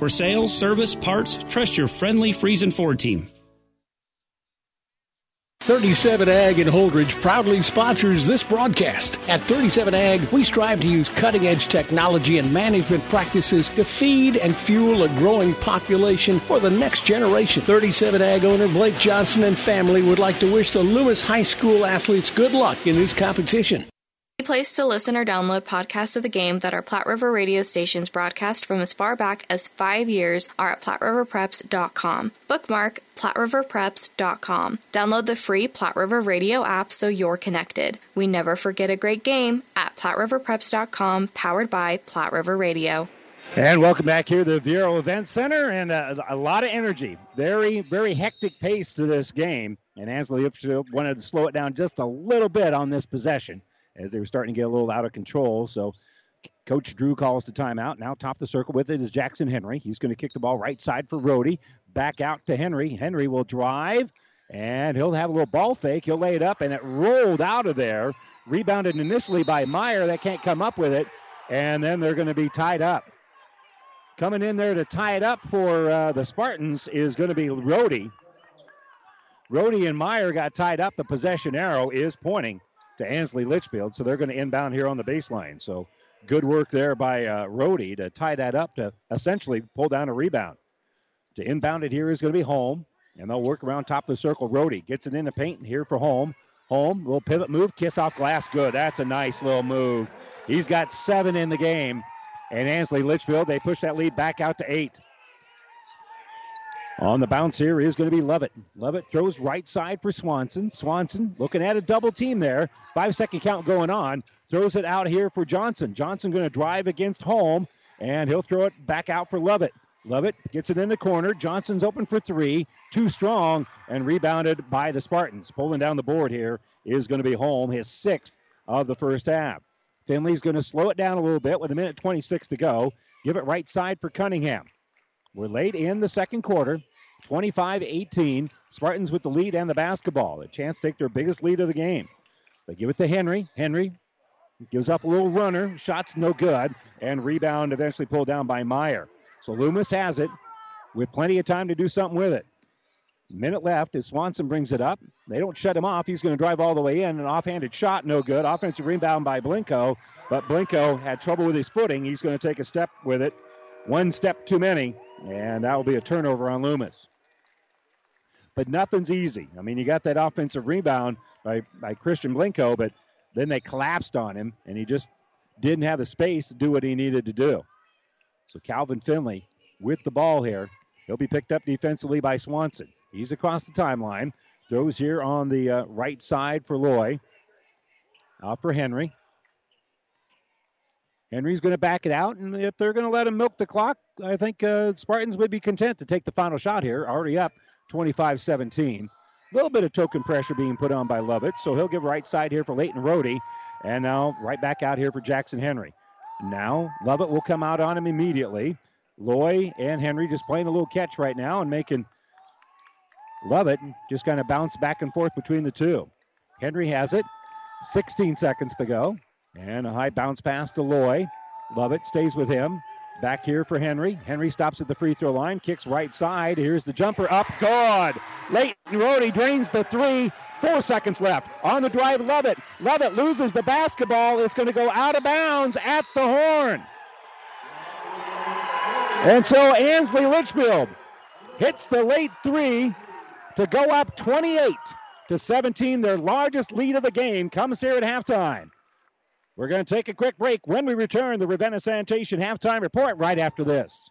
[SPEAKER 11] For sales, service, parts, trust your friendly Friesen Ford team.
[SPEAKER 10] 37 Ag in Holdrege proudly sponsors this broadcast. At 37 Ag, we strive to use cutting edge technology and management practices to feed and fuel a growing population for the next generation. 37 Ag owner Blake Johnson and family would like to wish the Loomis High School athletes good luck in this competition.
[SPEAKER 8] The place to listen or download podcasts of the game that our Platte River radio stations broadcast from as far back as five years are at PlatteRiverPreps.com. Bookmark PlatteRiverPreps.com. Download the free Platte River radio app so you're connected. We never forget a great game at PlatteRiverPreps.com, powered by Platte River Radio.
[SPEAKER 3] And welcome back here to the Viaero Event Center, and uh, a lot of energy. Very, very hectic pace to this game. And Ansley wanted to slow it down just a little bit on this possession as they were starting to get a little out of control. So Coach Drew calls the timeout. Now top the circle with it is Jackson Henry. He's going to kick the ball right side for Rohde. Back out to Henry. Henry will drive, and he'll have a little ball fake. He'll lay it up, and it rolled out of there. Rebounded initially by Meyer. That can't come up with it, and then they're going to be tied up. Coming in there to tie it up for uh, the Spartans is going to be Rohde. Rohde and Meyer got tied up. The possession arrow is pointing to Ansley Litchfield. So they're going to inbound here on the baseline. So good work there by uh, to tie that up to essentially pull down a rebound. To inbound it here is going to be Holm, and they'll work around top of the circle. Rohde gets it in the paint here for Holm. Holm, little pivot move, kiss off glass. Good. That's a nice little move. He's got seven in the game. And Ansley Litchfield, they push that lead back out to eight. On the bounce here is going to be Lovett. Lovett throws right side for Swanson. Swanson looking at a double team there. Five second count going on. Throws it out here for Johnson. Johnson going to drive against Holm, and he'll throw it back out for Lovett. Lovett gets it in the corner. Johnson's open for three. Too strong and rebounded by the Spartans. Pulling down the board here is going to be Holm, his sixth of the first half. Finley's going to slow it down a little bit with a minute 26 to go. Give it right side for Cunningham. We're late in the second quarter. 25 18. Spartans with the lead and the basketball. A chance to take their biggest lead of the game. They give it to Henry. Henry gives up a little runner. Shots no good. And rebound eventually pulled down by Meyer. So Loomis has it with plenty of time to do something with it. Minute left as Swanson brings it up. They don't shut him off. He's going to drive all the way in. An offhanded shot, no good. Offensive rebound by Blinko, but Blinko had trouble with his footing. He's going to take a step with it. One step too many, and that will be a turnover on Loomis. But nothing's easy. I mean, you got that offensive rebound by, by Christian Blinko, but then they collapsed on him, and he just didn't have the space to do what he needed to do. So Calvin Finley with the ball here. He'll be picked up defensively by Swanson. He's across the timeline. Throws here on the uh, right side for Loy. Out for Henry. Henry's going to back it out, and if they're going to let him milk the clock, I think uh, Spartans would be content to take the final shot here. Already up 25 17. A little bit of token pressure being put on by Lovett, so he'll give right side here for Leighton Rohde, and now right back out here for Jackson Henry. Now Lovett will come out on him immediately. Loy and Henry just playing a little catch right now and making Lovett just kind of bounce back and forth between the two. Henry has it. 16 seconds to go. And a high bounce pass to Loy. Lovett stays with him. Back here for Henry. Henry stops at the free throw line, kicks right side. Here's the jumper up. God. Leighton Rohde drains the three. Four seconds left. On the drive, Lovett. Lovett loses the basketball. It's going to go out of bounds at the horn. And so Ansley Litchfield hits the late three to go up 28 to 17. Their largest lead of the game comes here at halftime. We're going to take a quick break. When we return, the Ravenna Sanitation halftime report right after this.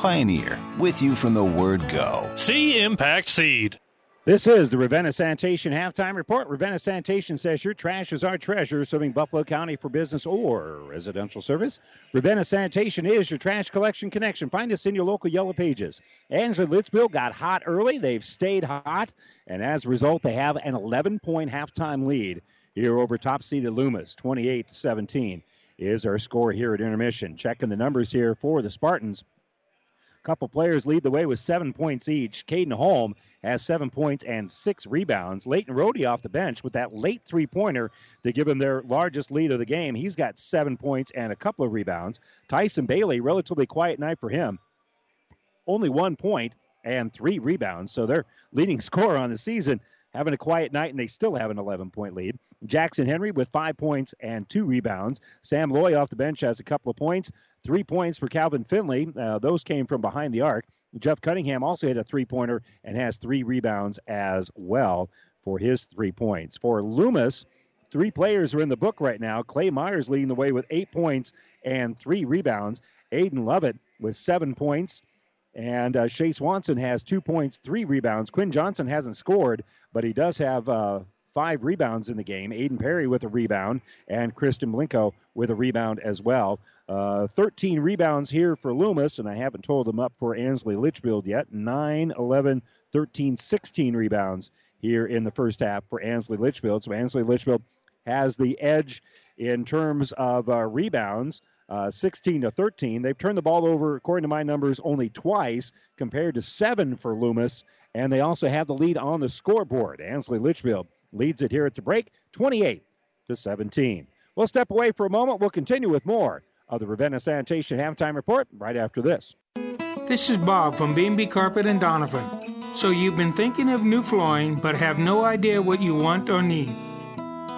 [SPEAKER 12] Pioneer, with you from the word go.
[SPEAKER 2] See Impact Seed.
[SPEAKER 3] This is the Ravenna Sanitation halftime report. Ravenna Sanitation says your trash is our treasure, serving Buffalo County for business or residential service. Ravenna Sanitation is your trash collection connection. Find us in your local yellow pages. Ansley Litchfield got hot early. They've stayed hot, and as a result, they have an 11 point halftime lead here over top seeded Loomis, 28 to 17 is our score here at intermission. Checking the numbers here for the Spartans. A couple players lead the way with seven points each. Caden Holm has seven points and six rebounds. Leighton Rohde off the bench with that late three pointer to give him their largest lead of the game. He's got seven points and a couple of rebounds. Tyson Bailey, relatively quiet night for him. Only one point and three rebounds. So their leading scorer on the season having a quiet night, and they still have an 11 point lead. Jackson Henry with five points and two rebounds. Sam Loy off the bench has a couple of points. Three points for Calvin Finley. Uh, those came from behind the arc. Jeff Cunningham also hit a three pointer and has three rebounds as well for his three points. For Loomis, three players are in the book right now. Clay Myers leading the way with eight points and three rebounds. Aiden Lovett with seven points. And uh, Shea Swanson has two points, three rebounds. Quinn Johnson hasn't scored, but he does have uh, five rebounds in the game. Aiden Perry with a rebound, and Christian Blinko with a rebound as well. Uh, 13 rebounds here for Loomis, and I haven't told them up for Ansley Litchfield yet. 9, 11, 13, 16 rebounds here in the first half for Ansley Litchfield. So Ansley Litchfield has the edge in terms of uh, rebounds. Uh, 16 to 13. They've turned the ball over, according to my numbers, only twice compared to seven for Loomis. And they also have the lead on the scoreboard. Ansley Litchfield leads it here at the break, 28 to 17. We'll step away for a moment. We'll continue with more of the Ravenna Sanitation halftime report right after this.
[SPEAKER 13] This is Bob from B&B Carpet and Donovan. So you've been thinking of new flooring but have no idea what you want or need.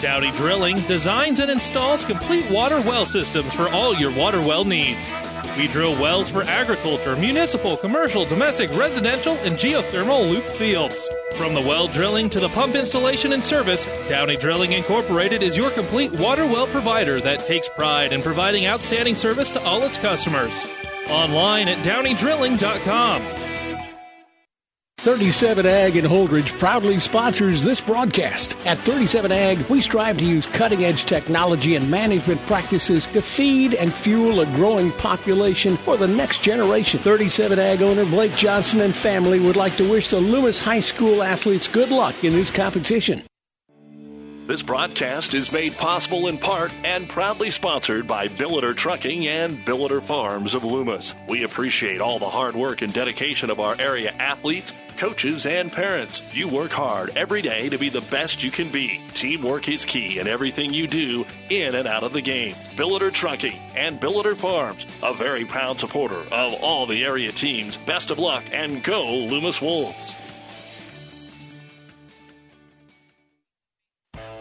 [SPEAKER 2] Downey Drilling designs and installs complete water well systems for all your water well needs. We drill wells for agriculture, municipal, commercial, domestic, residential, and geothermal loop fields. From the well drilling to the pump installation and service, Downey Drilling Incorporated is your complete water well provider that takes pride in providing outstanding service to all its customers. Online at downeydrilling.com.
[SPEAKER 10] 37 Ag in Holdrege proudly sponsors this broadcast. At 37 Ag, we strive to use cutting edge technology and management practices to feed and fuel a growing population for the next generation. 37 Ag owner Blake Johnson and family would like to wish the Loomis High School athletes good luck in this competition.
[SPEAKER 5] This broadcast is made possible in part and proudly sponsored by Billiter Trucking and Billiter Farms of Loomis. We appreciate all the hard work and dedication of our area athletes, coaches, and parents. You work hard every day to be the best you can be. Teamwork is key in everything you do in and out of the game. Billiter Trucking and Billiter Farms, a very proud supporter of all the area teams. Best of luck and go Loomis Wolves.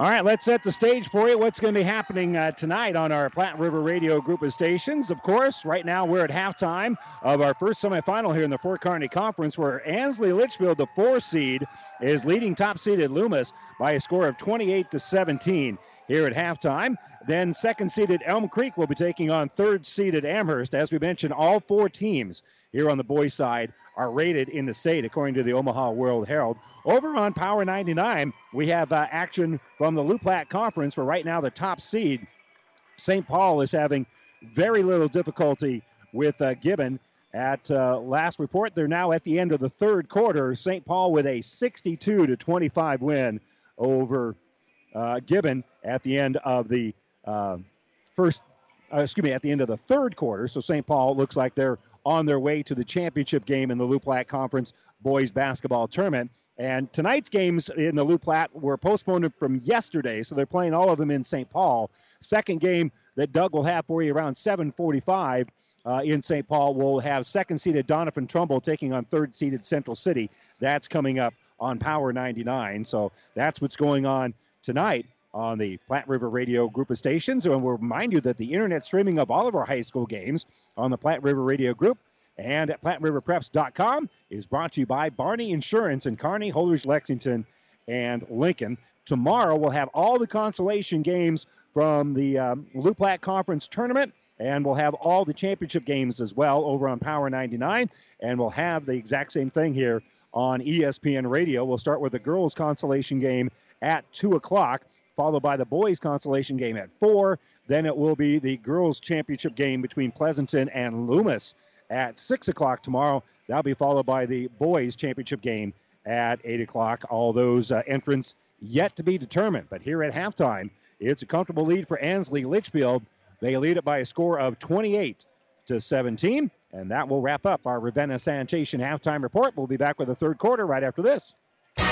[SPEAKER 3] All right, let's set the stage for you. What's going to be happening uh, tonight on our Platte River Radio group of stations? Of course, right now we're at halftime of our first semifinal here in the Fort Kearney Conference, where Ansley Litchfield, the four seed, is leading top seeded Loomis by a score of 28 to 17 here at halftime. Then second seeded Elm Creek will be taking on third seeded Amherst. As we mentioned, all four teams here on the boys' side are rated in the state, according to the Omaha World Herald. Over on Power 99, we have uh, action from the Loup Platte Conference, where right now the top seed, St. Paul, is having very little difficulty with uh, Gibbon. At uh, last report, they're now at the end of the third quarter. St. Paul with a 62 to 25 win over uh, Gibbon at the end of the uh, first, uh, excuse me, at the end of the third quarter. So St. Paul looks like they're on their way to the championship game in the Loup Platte Conference boys basketball tournament. And tonight's games in the Loup Platte were postponed from yesterday, so they're playing all of them in St. Paul. Second game that Doug will have for you around 7:45 uh, in St. Paul will have second seeded Doniphan Trumbull taking on third seeded Central City. That's coming up on Power 99. So that's what's going on tonight on the Platte River Radio group of stations. And we'll remind you that the internet streaming of all of our high school games on the Platte River Radio group and at PlatteRiverPreps.com is brought to you by Barney Insurance in Kearney, Holdrege, Lexington, and Lincoln. Tomorrow we'll have all the consolation games from the um, Loup Platte Conference tournament, and we'll have all the championship games as well over on Power 99, and we'll have the exact same thing here on ESPN Radio. We'll start with the girls' consolation game at 2 o'clock, followed by the boys' consolation game at 4. Then it will be the girls' championship game between Pleasanton and Loomis at 6 o'clock tomorrow. That'll be followed by the boys' championship game at 8 o'clock. All those uh, entrants yet to be determined. But here at halftime, it's a comfortable lead for Ansley Litchfield. They lead it by a score of 28 to 17. And that will wrap up our Ravenna Sanitation halftime report. We'll be back with the third quarter right after this.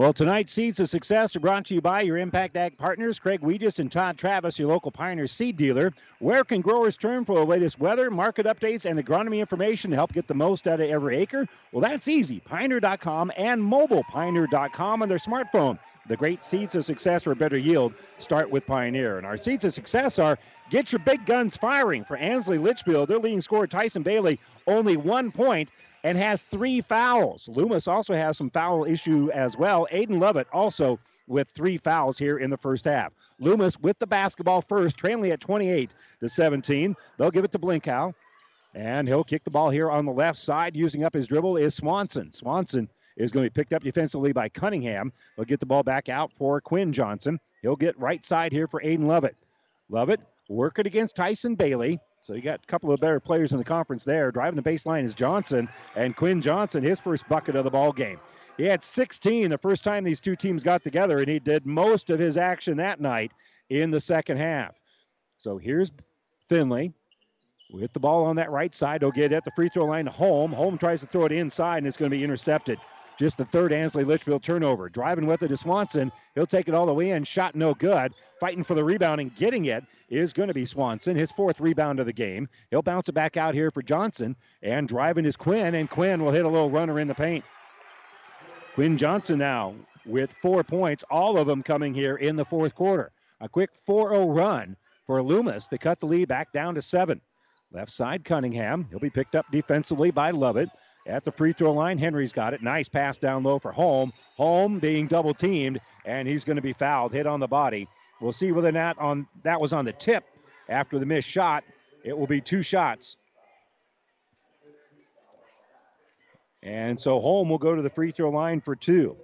[SPEAKER 3] Well, tonight's Seeds of Success are brought to you by your Impact Ag partners, Craig Weegis and Todd Travis, your local Pioneer seed dealer. Where can growers turn for the latest weather, market updates, and agronomy information to help get the most out of every acre? Well, that's easy. Pioneer.com and mobile Pioneer.com on their smartphone. The great Seeds of Success for better yield start with Pioneer. And our Seeds of Success are get your big guns firing for Ansley Litchfield. Their leading scorer, Tyson Bailey, only one point and has three fouls. Loomis also has some foul issue as well. Aiden Lovett also with three fouls here in the first half. Loomis with the basketball first, trailing at 28 to 17. They'll give it to Blinko, and he'll kick the ball here on the left side. Using up his dribble is Swanson. Swanson is going to be picked up defensively by Cunningham. They'll get the ball back out for Quinn Johnson. He'll get right side here for Aiden Lovett. Lovett working against Tyson Bailey. So you got a couple of better players in the conference there. Driving the baseline is Johnson and Quinn Johnson, his first bucket of the ball game. He had 16 the first time these two teams got together, and he did most of his action that night in the second half. So here's Finley with the ball on that right side. He'll get at the free throw line Holm. Holm tries to throw it inside, and it's going to be intercepted. Just the third Ansley Litchfield turnover. Driving with it to Swanson. He'll take it all the way in. Shot no good. Fighting for the rebound and getting it is going to be Swanson, his fourth rebound of the game. He'll bounce it back out here for Johnson. And driving is Quinn, and Quinn will hit a little runner in the paint. Quinn Johnson now with four points, all of them coming here in the fourth quarter. A quick 4 0 run for Loomis to cut the lead back down to seven. Left side, Cunningham. He'll be picked up defensively by Lovett. At the free throw line, Henry's got it. Nice pass down low for Holm. Holm being double teamed, and he's going to be fouled, hit on the body. We'll see whether not on that was on the tip after the missed shot. It will be two shots. And so Holm will go to the free throw line for two.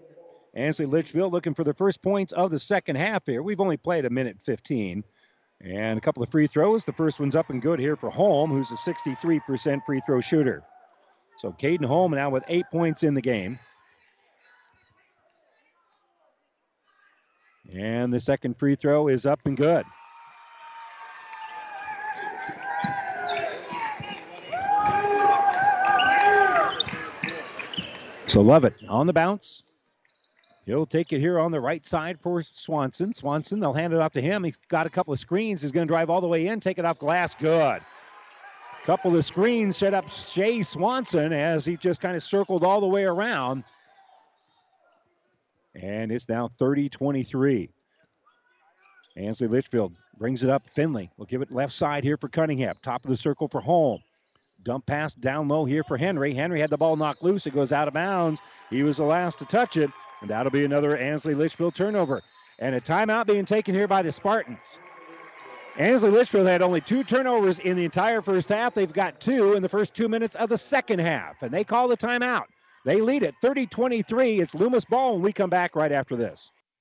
[SPEAKER 3] Ansley Litchfield looking for the first points of the second half here. We've only played a minute 15. And a couple of free throws. The first one's up and good here for Holm, who's a 63% free throw shooter. So Caden Holm now with eight points in the game. And the second free throw is up and good. So Lovett on the bounce. He'll take it here on the right side for Swanson. Swanson, they'll hand it off to him. He's got a couple of screens. He's going to drive all the way in, take it off glass. Good. Couple of screens set up Shea Swanson as he just kind of circled all the way around. And it's now 30 23. Ansley Litchfield brings it up. Finley will give it left side here for Cunningham. Top of the circle for Holm. Dump pass down low here for Henry. Henry had the ball knocked loose. It goes out of bounds. He was the last to touch it. And that'll be another Ansley Litchfield turnover. And a timeout being taken here by the Spartans. Ansley Litchfield had only two turnovers in the entire first half. They've got two in the first two minutes of the second half. And they call the timeout. They lead it 30 23. It's Loomis ball, and we come back right after this.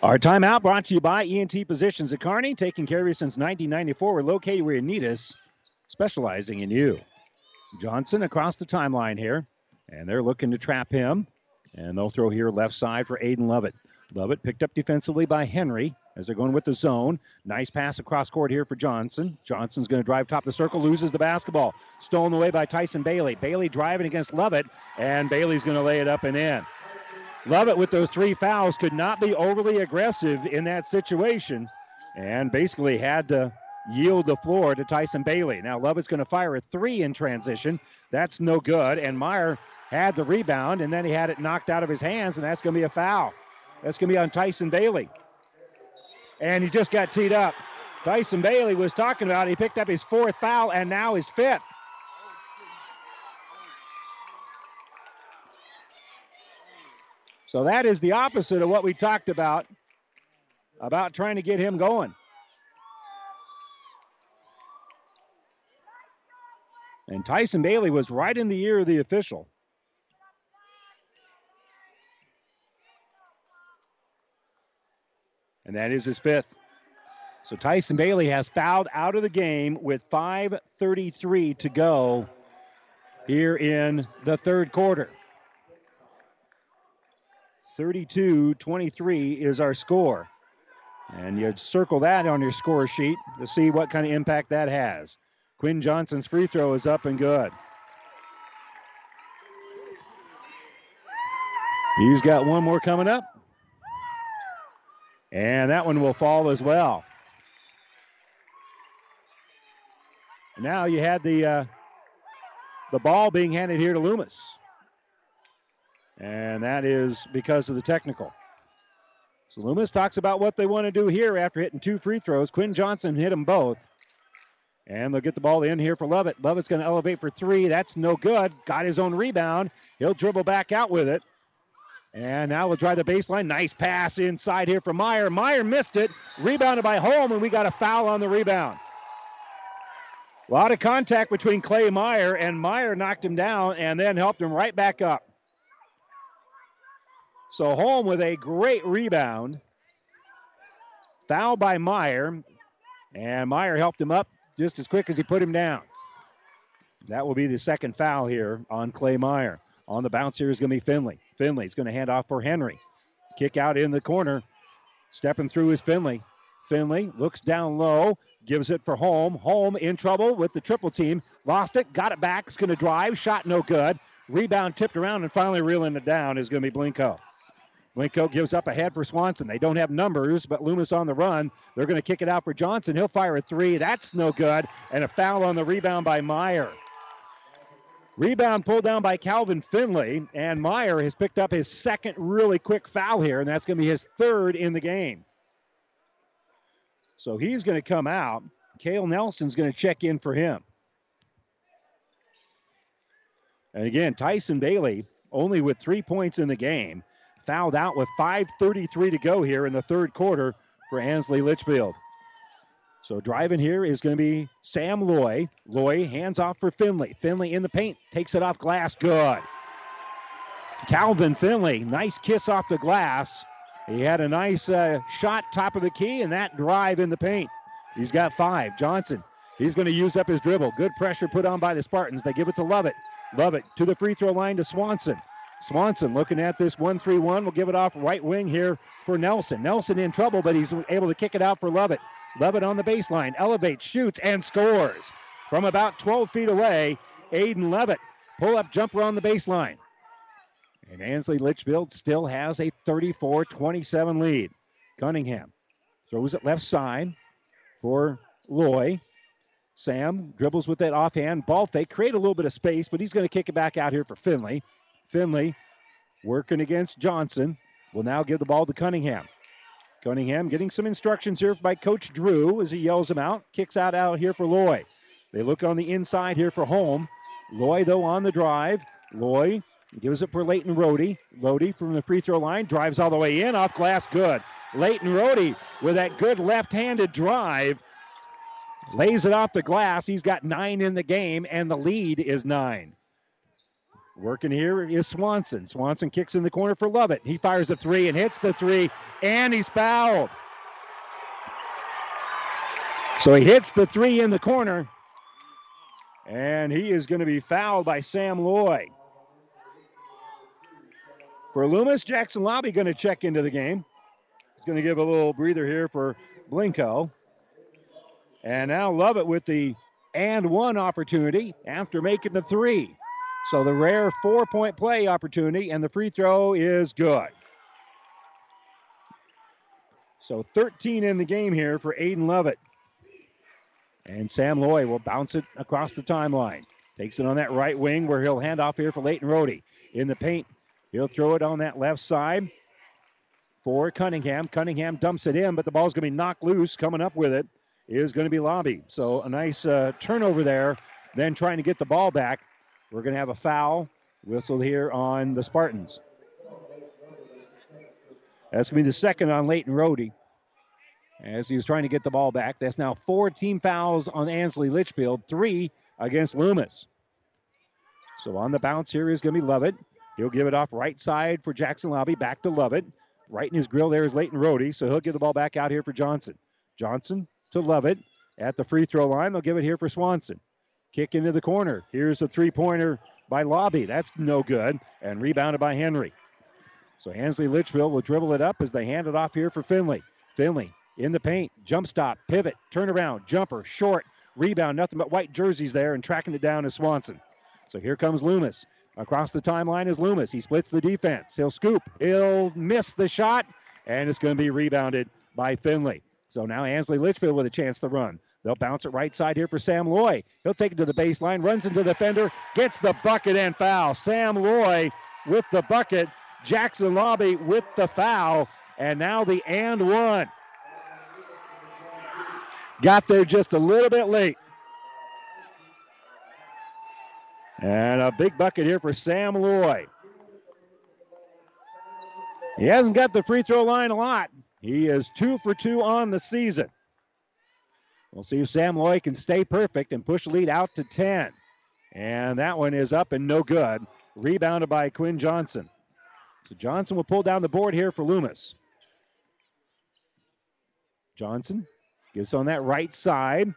[SPEAKER 3] Our timeout brought to you by ENT Physicians at Kearney, taking care of you since 1994. We're located where you need us, specializing in you. Johnson across the timeline here, and they're looking to trap him. And they'll throw here left side for Aiden Lovett. Lovett picked up defensively by Henry as they're going with the zone. Nice pass across court here for Johnson. Johnson's going to drive top of the circle, loses the basketball. Stolen away by Tyson Bailey. Bailey driving against Lovett, and Bailey's going to lay it up and in. Lovett with those three fouls could not be overly aggressive in that situation and basically had to yield the floor to Tyson Bailey. Now Lovett's going to fire a three in transition. That's no good. And Meyer had the rebound and then he had it knocked out of his hands, and that's going to be a foul. That's going to be on Tyson Bailey. And he just got teed up. Tyson Bailey was talking about he picked up his fourth foul and now his fifth. So that is the opposite of what we talked about, about trying to get him going. And Tyson Bailey was right in the ear of the official. And that is his fifth. So Tyson Bailey has fouled out of the game with 5.33 to go here in the third quarter. 32 23 is our score. And you circle that on your score sheet to see what kind of impact that has. Quinn Johnson's free throw is up and good. He's got one more coming up. And that one will fall as well. now you had the uh, the ball being handed here to Loomis. And that is because of the technical. So Loomis talks about what they want to do here after hitting two free throws. Quinn Johnson hit them both. And they'll get the ball in here for Lovett. Lovett's going to elevate for three. That's no good. Got his own rebound. He'll dribble back out with it. And now we'll try the baseline. Nice pass inside here for Meyer. Meyer missed it. Rebounded by Holm, and we got a foul on the rebound. A lot of contact between Clay Meyer, and Meyer knocked him down and then helped him right back up. So Holm with a great rebound. Foul by Meyer. And Meyer helped him up just as quick as he put him down. That will be the second foul here on Clay Meyer. On the bounce here is going to be Finley. Finley's going to hand off for Henry. Kick out in the corner. Stepping through is Finley. Finley looks down low, gives it for Holm. Holm in trouble with the triple team. Lost it, got it back. Is going to drive. Shot no good. Rebound tipped around and finally reeling it down is going to be Blinko. Blinko gives up ahead for Swanson. They don't have numbers, but Loomis on the run. They're going to kick it out for Johnson. He'll fire a three. That's no good. And a foul on the rebound by Meyer. Rebound pulled down by Calvin Finley, and Meyer has picked up his second really quick foul here, and that's going to be his third in the game. So he's going to come out. Kale Nelson's going to check in for him. And again, Tyson Bailey only with three points in the game, fouled out with 5.33 to go here in the third quarter for Ansley Litchfield. So driving here is going to be Sam Loy. Loy hands off for Finley. Finley in the paint, takes it off glass. Good. Calvin Finley, nice kiss off the glass. He had a nice uh, shot top of the key and that drive in the paint. He's got five. Johnson, he's going to use up his dribble. Good pressure put on by the Spartans. They give it to Lovett. Lovett to the free throw line to Swanson. Swanson looking at this 1 3 1. We'll give it off right wing here for Nelson. Nelson in trouble, but he's able to kick it out for Lovett. Lovett on the baseline, elevates, shoots, and scores. From about 12 feet away, Aiden Lovett, Pull up jumper on the baseline. And Ansley Litchfield still has a 34 27 lead. Cunningham throws it left side for Loy. Sam dribbles with that offhand ball fake, create a little bit of space, but he's going to kick it back out here for Finley. Finley working against Johnson will now give the ball to Cunningham. Cunningham getting some instructions here by Coach Drew as he yells him out. Kicks out out here for Loy. They look on the inside here for Holm. Loy, though, on the drive. Loy gives it for Leighton Rohde. Rohde from the free throw line drives all the way in, off glass, good. Leighton Rohde with that good left handed drive lays it off the glass. He's got nine in the game, and the lead is nine. Working here is Swanson. Swanson kicks in the corner for Lovett. He fires a three and hits the three, and he's fouled. So he hits the three in the corner, and he is going to be fouled by Sam Loy. For Loomis, Jackson Lobby going to check into the game. He's going to give a little breather here for Blinko. And now Lovett with the and one opportunity after making the three. So the rare four point play opportunity, and the free throw is good. So 13 in the game here for Aiden Lovett. And Sam Loy will bounce it across the timeline. Takes it on that right wing where he'll hand off here for Leighton Rohde. In the paint, he'll throw it on that left side for Cunningham. Cunningham dumps it in, but the ball's going to be knocked loose. Coming up with it is going to be Lobby. So a nice uh, turnover there. Then trying to get the ball back. We're going to have a foul whistled here on the Spartans. That's going to be the second on Leighton Rohde as he was trying to get the ball back. That's now four team fouls on Ansley Litchfield, three against Loomis. So on the bounce here is going to be Lovett. He'll give it off right side for Jackson Lobby, back to Lovett. Right in his grill there is Leighton Rohde, so he'll give the ball back out here for Johnson. Johnson to Lovett at the free throw line. They'll give it here for Swanson. Kick into the corner. Here's a three pointer by Lobby. That's no good. And rebounded by Henry. So Ansley Litchfield will dribble it up as they hand it off here for Finley. Finley in the paint. Jump stop, pivot, turn around, jumper, short, rebound. Nothing but white jerseys there and tracking it down is Swanson. So here comes Loomis. Across the timeline is Loomis. He splits the defense. He'll scoop. He'll miss the shot, and it's going to be rebounded by Finley. So now Ansley Litchfield with a chance to run. They'll bounce it right side here for Sam Loy. He'll take it to the baseline, runs into the defender, gets the bucket and foul. Sam Loy with the bucket. Jackson Lobby with the foul. And now the and one. Got there just a little bit late. And a big bucket here for Sam Loy. He hasn't got the free throw line a lot. He is two for two on the season. We'll see if Sam Loy can stay perfect and push lead out to 10. And that one is up and no good. Rebounded by Quinn Johnson. So Johnson will pull down the board here for Loomis. Johnson gives on that right side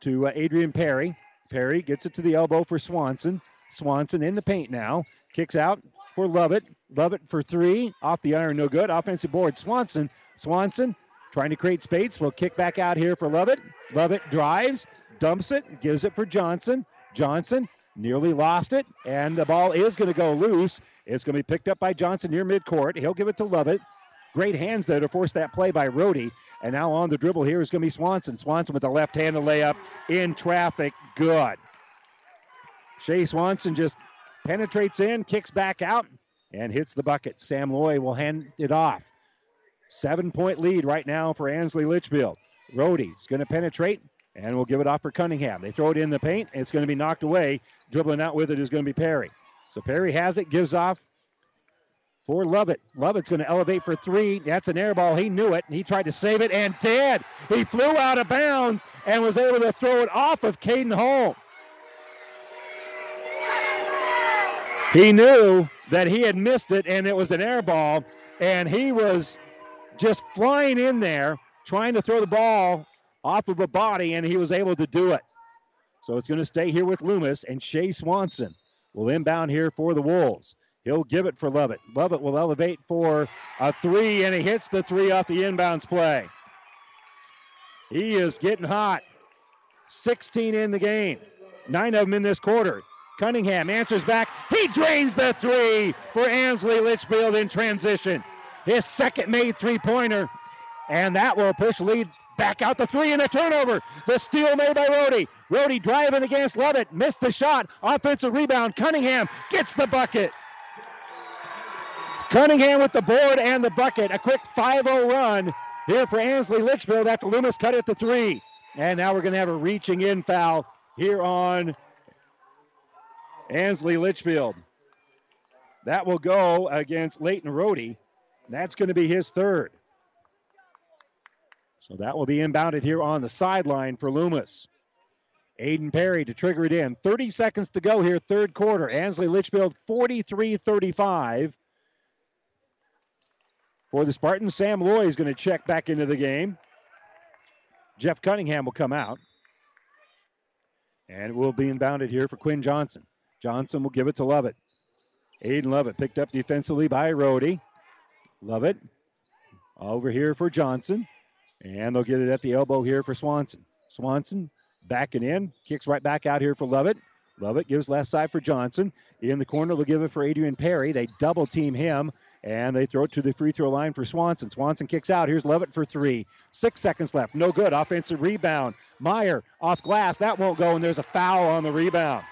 [SPEAKER 3] to uh, Adrian Perry. Perry gets it to the elbow for Swanson. Swanson in the paint now. Kicks out for Lovett. Lovett for three. Off the iron, no good. Offensive board. Swanson. Swanson trying to create space. Will kick back out here for Lovett. Lovett drives, dumps it, gives it for Johnson. Johnson nearly lost it, and the ball is going to go loose. It's going to be picked up by Johnson near midcourt. He'll give it to Lovett. Great hands there to force that play by Rohde. And now on the dribble here is going to be Swanson. Swanson with the left-handed layup in traffic. Good. Shea Swanson just penetrates in, kicks back out, and hits the bucket. Sam Loy will hand it off. Seven point lead right now for Ansley Litchfield. Rohde's going to penetrate and we'll give it off for Cunningham. They throw it in the paint. It's going to be knocked away. Dribbling out with it is going to be Perry. So Perry has it, gives off for Lovett. Lovett's going to elevate for three. That's an air ball. He knew it. He tried to save it and did. He flew out of bounds and was able to throw it off of Caden Holm. He knew that he had missed it and it was an air ball, and he was just flying in there trying to throw the ball off of a body, and he was able to do it. So it's going to stay here with Loomis, and Shea Swanson will inbound here for the Wolves. He'll give it for Lovett. Lovett will elevate for a three, and he hits the three off the inbounds play. He is getting hot. 16 in the game, nine of them in this quarter. Cunningham answers back. He drains the three for Ansley Litchfield in transition. His second made three pointer, and that will push lead back out the three and a turnover. The steal made by Rohde. Rohde driving against Lovett, missed the shot. Offensive rebound. Cunningham gets the bucket. Cunningham with the board and the bucket. A quick 5 0 run here for Ansley Litchfield after Loomis cut it to three. And now we're going to have a reaching in foul here on Ansley Litchfield. That will go against Leighton Rohde. That's going to be his third. So that will be inbounded here on the sideline for Loomis. Aiden Perry to trigger it in. 30 seconds to go here, third quarter. Ansley Litchfield 43 35. For the Spartans, Sam Loy is going to check back into the game. Jeff Cunningham will come out. And it will be inbounded here for Quinn Johnson. Johnson will give it to Lovett. Aiden Lovett picked up defensively by Rohde. Lovett over here for Johnson. And they'll get it at the elbow here for Swanson. Swanson backing in, kicks right back out here for Lovett. Lovett gives left side for Johnson. In the corner, they'll give it for Adrian Perry. They double team him, and they throw it to the free throw line for Swanson. Swanson kicks out. Here's Lovett for three. Six seconds left. No good. Offensive rebound. Meyer off glass. That won't go, and there's a foul on the rebound.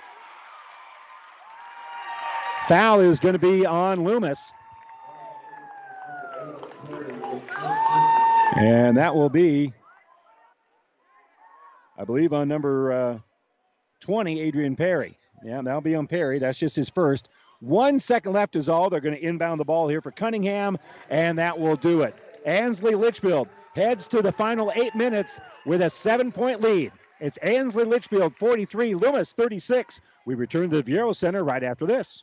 [SPEAKER 3] Foul is going to be on Loomis. And that will be, I believe, on number uh, 20, Adrian Perry. Yeah, that'll be on Perry. That's just his first. One second left is all. They're going to inbound the ball here for Cunningham, and that will do it. Ansley Litchfield heads to the final eight minutes with a seven point lead. It's Ansley Litchfield 43, Loomis 36. We return to the Viaero Center right after this.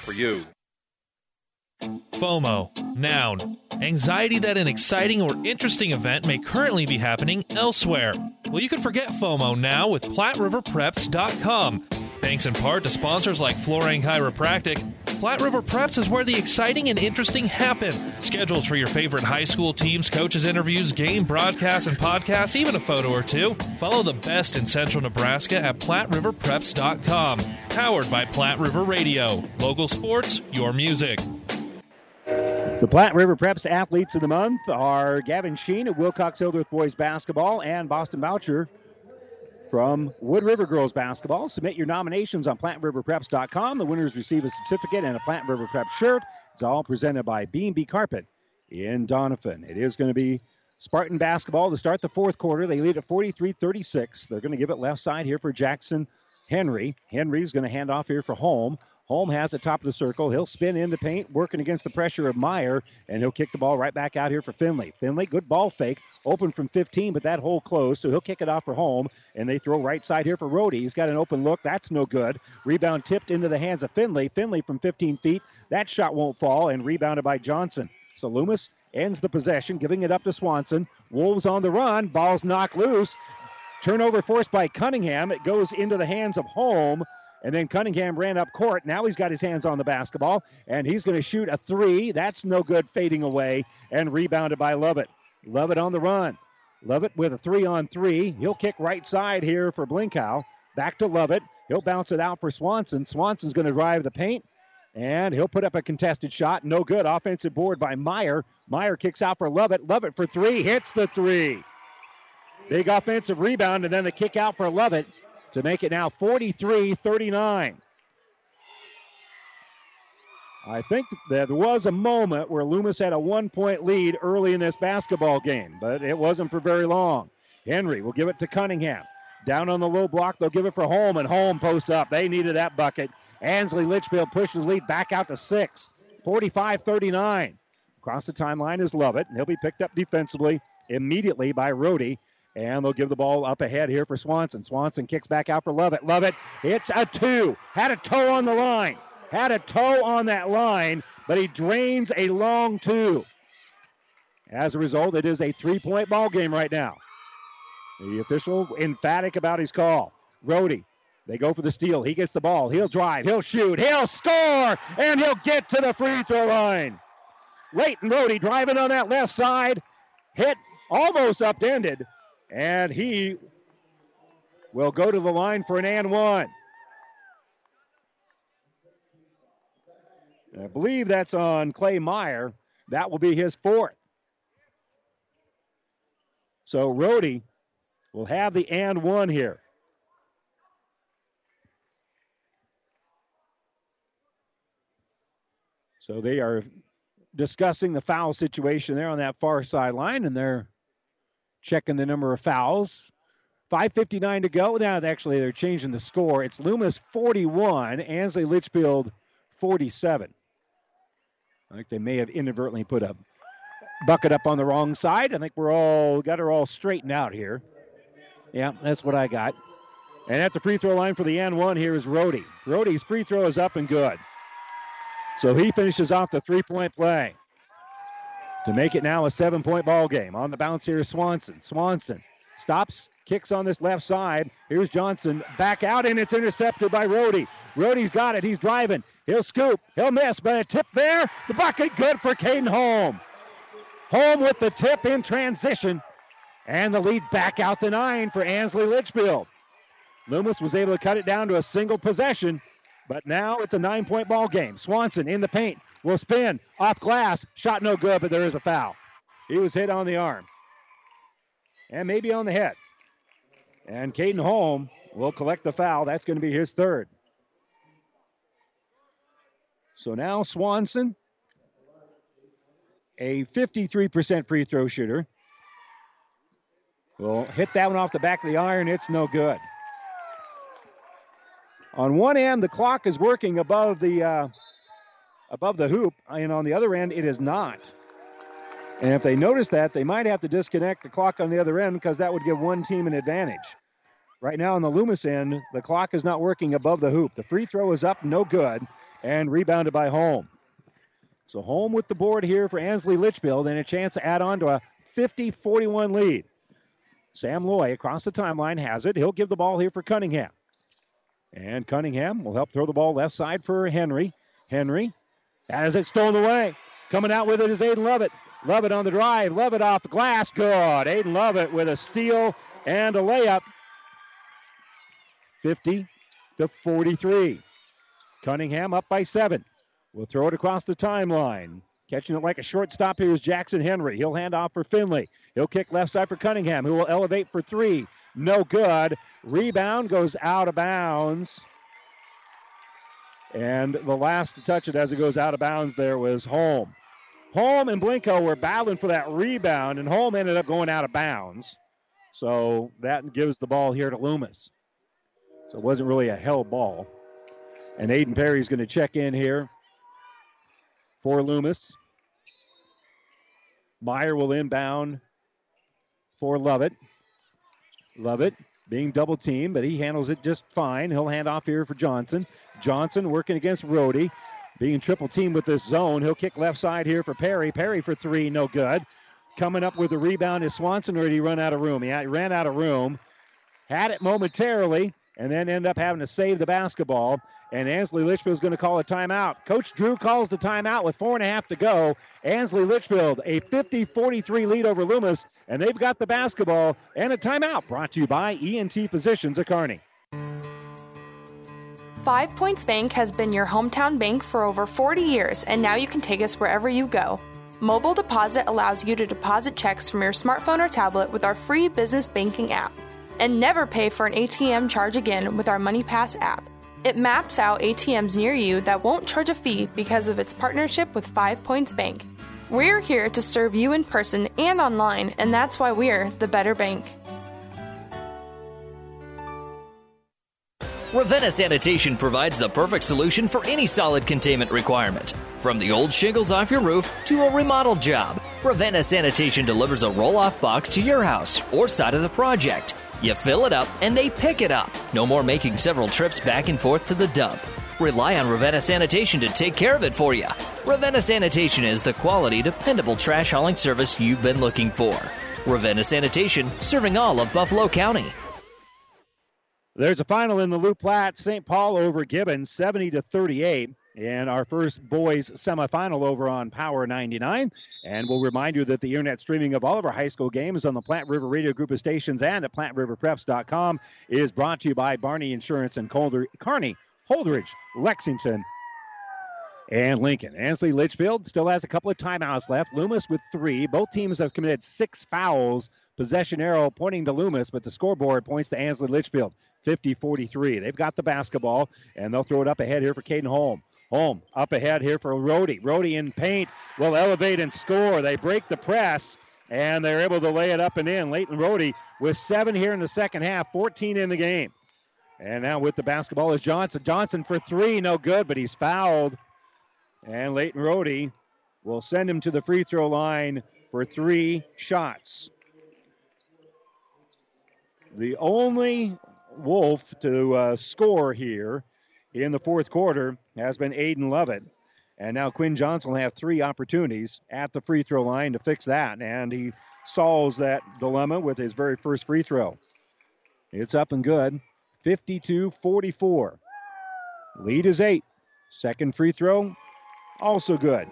[SPEAKER 14] for you.
[SPEAKER 2] FOMO, noun. Anxiety that an exciting or interesting event may currently be happening elsewhere. Well, you can forget FOMO now with PlatteRiverPreps.com. Thanks in part to sponsors like Florang Chiropractic, Platte River Preps is where the exciting and interesting happen. Schedules for your favorite high school teams, coaches, interviews, game broadcasts, and podcasts, even a photo or two. Follow the best in central Nebraska at PlatteRiverPreps.com. Powered by Platte River Radio. Local sports, your music.
[SPEAKER 3] The Platte River Preps athletes of the month are Gavin Sheen of Wilcox Hildreth Boys Basketball and Boston Boucher from Wood River Girls Basketball. Submit your nominations on PlatteRiverPreps.com. The winners receive a certificate and a Platte River Prep shirt. It's all presented by B&B Carpet in Doniphan. It is going to be Spartan basketball to start the fourth quarter. They lead at 43-36. They're going to give it left side here for Jackson Henry. Henry's going to hand off here for Holm. Holm has the top of the circle. He'll spin in the paint, working against the pressure of Meyer, and he'll kick the ball right back out here for Finley. Finley, good ball fake, open from 15, but that hole closed, so he'll kick it off for Holm, and they throw right side here for Rohde. He's got an open look. That's no good. Rebound tipped into the hands of Finley. Finley from 15 feet. That shot won't fall, and rebounded by Johnson. So Loomis ends the possession, giving it up to Swanson. Wolves on the run. Ball's knocked loose. Turnover forced by Cunningham. It goes into the hands of Holm. And then Cunningham ran up court. Now he's got his hands on the basketball, and he's going to shoot a three. That's no good, fading away, and rebounded by Lovett. Lovett on the run. Lovett with a three on three. He'll kick right side here for Blinko. Back to Lovett. He'll bounce it out for Swanson. Swanson's going to drive the paint, and he'll put up a contested shot. No good. Offensive board by Meyer. Meyer kicks out for Lovett. Lovett for three. Hits the three. Big offensive rebound, and then the kick out for Lovett to make it now 43 39. I think there was a moment where Loomis had a one point lead early in this basketball game, but it wasn't for very long. Henry will give it to Cunningham. Down on the low block, they'll give it for Holm, and Holm posts up. They needed that bucket. Ansley Litchfield pushes the lead back out to six. 45 39. Across the timeline is Lovett, and he'll be picked up defensively immediately by Rohde. And they'll give the ball up ahead here for Swanson. Swanson kicks back out for Lovett. Lovett, it's a two. Had a toe on the line. Had a toe on that line, but he drains a long two. As a result, it is a three point ball game right now. The official emphatic about his call. Rohde, they go for the steal. He gets the ball. He'll drive. He'll shoot. He'll score. And he'll get to the free throw line. Leighton Rohde driving on that left side. Hit almost upended. And he will go to the line for an and one. I believe that's on Clay Meyer. That will be his fourth. So Rohde will have the and one here. So they are discussing the foul situation there on that far sideline, and they're checking the number of fouls. 5.59 to go. Now, actually, they're changing the score. It's Loomis 41, Ansley Litchfield 47. I think they may have inadvertently put a bucket up on the wrong side. I think we're all got her all straightened out here. Yeah, that's what I got. And at the free throw line for the n one here is Rohde. Rohde's free throw is up and good. So he finishes off the three point play to make it now a seven point ball game. On the bounce here is Swanson. Swanson stops, kicks on this left side. Here's Johnson back out, and it's intercepted by Rohde. Rohde's got it. He's driving. He'll scoop. He'll miss, but a tip there. The bucket good for Caden Holm. Holm with the tip in transition. And the lead back out to nine for Ansley Litchfield. Loomis was able to cut it down to a single possession, but now it's a nine point ball game. Swanson in the paint will spin off glass. Shot no good, but there is a foul. He was hit on the arm and maybe on the head. And Caden Holm will collect the foul. That's going to be his third. So now Swanson, a 53% free throw shooter, will hit that one off the back of the iron. It's no good. On one end, the clock is working above the uh, above the hoop, and on the other end, it is not. And if they notice that, they might have to disconnect the clock on the other end because that would give one team an advantage. Right now on the Loomis end, the clock is not working above the hoop. The free throw is up, no good, and rebounded by Holm. So Holm with the board here for Ansley Litchfield and a chance to add on to a 50 41 lead. Sam Loy across the timeline has it. He'll give the ball here for Cunningham. And Cunningham will help throw the ball left side for Henry. Henry has it stolen away. Coming out with it is Aiden Lovett. Lovett on the drive. Lovett off the glass. Good. Aiden Lovett with a steal and a layup. 50 to 43. Cunningham up by seven. We'll throw it across the timeline. Catching it like a shortstop here is Jackson Henry. He'll hand off for Finley. He'll kick left side for Cunningham, who will elevate for three. No good. Rebound goes out of bounds. And the last to touch it as it goes out of bounds there was Holm. Holm and Blinko were battling for that rebound, and Holm ended up going out of bounds. So that gives the ball here to Loomis. So it wasn't really a hell ball. And Aiden Perry's going to check in here for Loomis. Meyer will inbound for Lovett. Lovett being double teamed, but he handles it just fine. He'll hand off here for Johnson. Johnson working against Rohde. Being triple teamed with this zone. He'll kick left side here for Perry. Perry for three, no good. Coming up with the rebound is Swanson, or did he run out of room? He ran out of room. Had it momentarily, and then end up having to save the basketball. And Ansley Litchfield is going to call a timeout. Coach Drew calls the timeout with four and a half to go. Ansley Litchfield, a 50 43 lead over Loomis, and they've got the basketball and a timeout brought to you by ENT Physicians at Kearney.
[SPEAKER 8] Five Points Bank has been your hometown bank for over 40 years, and now you can take us wherever you go. Mobile Deposit allows you to deposit checks from your smartphone or tablet with our free business banking app. And never pay for an ATM charge again with our MoneyPass app. It maps out ATMs near you that won't charge a fee because of its partnership with Five Points Bank. We're here to serve you in person and online, and that's why we're the better bank.
[SPEAKER 15] Ravenna Sanitation provides the perfect solution for any solid containment requirement. From the old shingles off your roof to a remodel job, Ravenna Sanitation delivers a roll off box to your house or side of the project. You fill it up and they pick it up. No more making several trips back and forth to the dump. Rely on Ravenna Sanitation to take care of it for you. Ravenna Sanitation is the quality, dependable trash hauling service you've been looking for. Ravenna Sanitation, serving all of Buffalo County.
[SPEAKER 3] There's a final in the Loup Platte, St. Paul over Gibbons, 70 to 38 in our first boys semifinal over on Power 99. And we'll remind you that the internet streaming of all of our high school games on the Platte River Radio Group of stations and at PlatteRiverPreps.com is brought to you by Barney Insurance and Calder, Kearney, Holdrege, Lexington, and Lincoln. Ansley Litchfield still has a couple of timeouts left. Loomis with three. Both teams have committed six fouls. Possession arrow pointing to Loomis, but the scoreboard points to Ansley Litchfield. 50 43. They've got the basketball, and they'll throw it up ahead here for Caden Holm. Holm up ahead here for Rohde. Rohde in paint will elevate and score. They break the press and they're able to lay it up and in. Leighton Rohde with seven here in the second half, 14 in the game. And now with the basketball is Johnson. Johnson for three, no good, but he's fouled. And Leighton Rohde will send him to the free throw line for three shots. The only Wolf to uh, score here in the fourth quarter has been Aiden Lovett. And now Quinn Johnson will have three opportunities at the free throw line to fix that. And he solves that dilemma with his very first free throw. It's up and good. 52 44. Lead is eight. Second free throw, also good.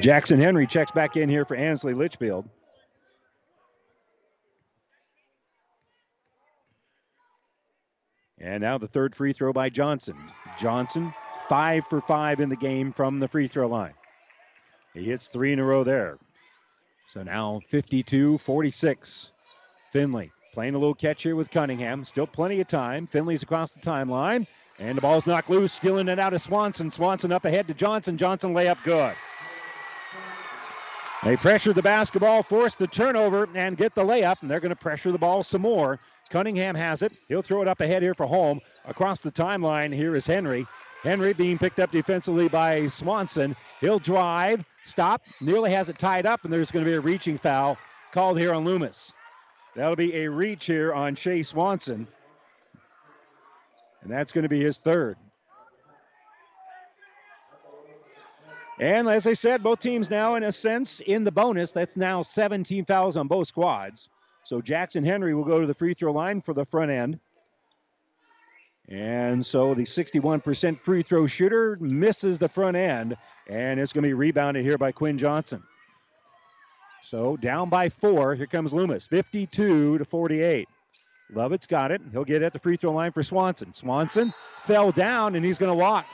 [SPEAKER 3] Jackson Henry checks back in here for Ansley Litchfield. And now the third free throw by Johnson. Johnson, five for five in the game from the free throw line. He hits three in a row there. So now 52 46. Finley playing a little catch here with Cunningham. Still plenty of time. Finley's across the timeline. And the ball's knocked loose, stealing it out of Swanson. Swanson up ahead to Johnson. Johnson layup good. They pressure the basketball, force the turnover, and get the layup, and they're going to pressure the ball some more. Cunningham has it. He'll throw it up ahead here for Holm. Across the timeline, here is Henry. Henry being picked up defensively by Swanson. He'll drive, stop, nearly has it tied up, and there's going to be a reaching foul called here on Loomis. That'll be a reach here on Shea Swanson. And that's going to be his third. And as I said, both teams now, in a sense, in the bonus. That's now 17 fouls on both squads. So Jackson Henry will go to the free throw line for the front end. And so the 61% free throw shooter misses the front end, and it's going to be rebounded here by Quinn Johnson. So down by four. Here comes Loomis, 52 to 48. Lovett's got it. He'll get at the free throw line for Swanson. Swanson fell down, and he's going to walk.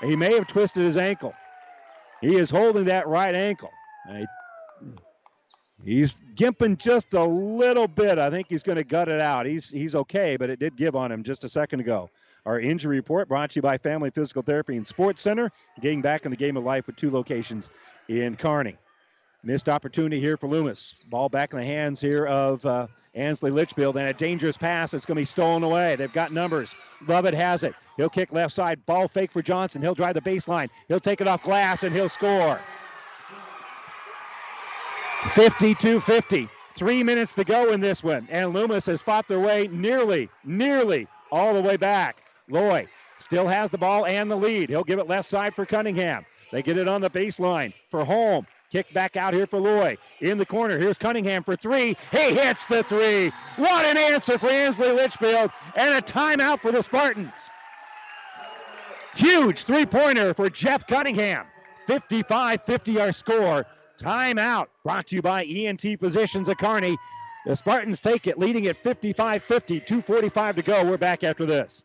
[SPEAKER 3] He may have twisted his ankle. He is holding that right ankle. He's gimping just a little bit. I think he's going to gut it out. He's he's okay, but it did give on him just a second ago. Our injury report brought to you by Family Physical Therapy and Sports Center, getting back in the game of life with two locations in Kearney. Missed opportunity here for Loomis. Ball back in the hands here of uh, Ansley Litchfield, and a dangerous pass that's going to be stolen away. They've got numbers. Lovett has it. He'll kick left side. Ball fake for Johnson. He'll drive the baseline. He'll take it off glass, and he'll score. 52 50. Three minutes to go in this one. And Loomis has fought their way nearly, nearly all the way back. Loy still has the ball and the lead. He'll give it left side for Cunningham. They get it on the baseline for Holm. Kick back out here for Loy. In the corner, here's Cunningham for three. He hits the three. What an answer for Ansley Litchfield. And a timeout for the Spartans. Huge three pointer for Jeff Cunningham. 55 50 our score. Timeout brought to you by ENT Physicians at Kearney. The Spartans take it, leading at 55 50, 2.45 to go. We're back after this.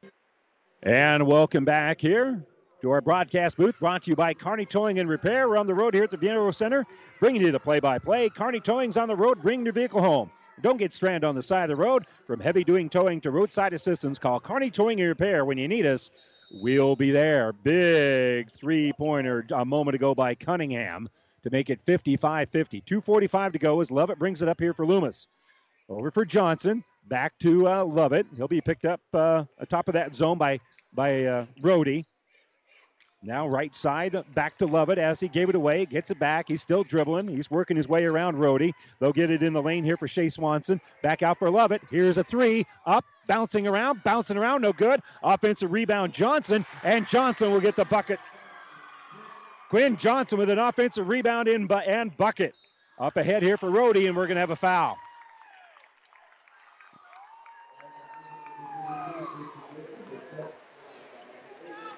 [SPEAKER 3] And welcome back here to our broadcast booth, brought to you by Kearney Towing and Repair. We're on the road here at the Viaero Center, bringing you the play-by-play. Kearney Towing's on the road, bringing your vehicle home. Don't get stranded on the side of the road. From heavy duty towing to roadside assistance, call Kearney Towing and Repair when you need us. We'll be there. Big three-pointer a moment ago by Cunningham to make it 55-50. 2:45 to go as Lovett brings it up here for Loomis. Over for Johnson. Back to uh, Lovett. He'll be picked up uh, atop of that zone by by uh, Brody. Now right side, back to Lovett as he gave it away. Gets it back. He's still dribbling. He's working his way around Rohde. They'll get it in the lane here for Shea Swanson. Back out for Lovett. Here's a three. Up, bouncing around, bouncing around. No good. Offensive rebound, Johnson. And Johnson will get the bucket. Quinn Johnson with an offensive rebound in bu- and bucket. Up ahead here for Rohde, and we're going to have a foul.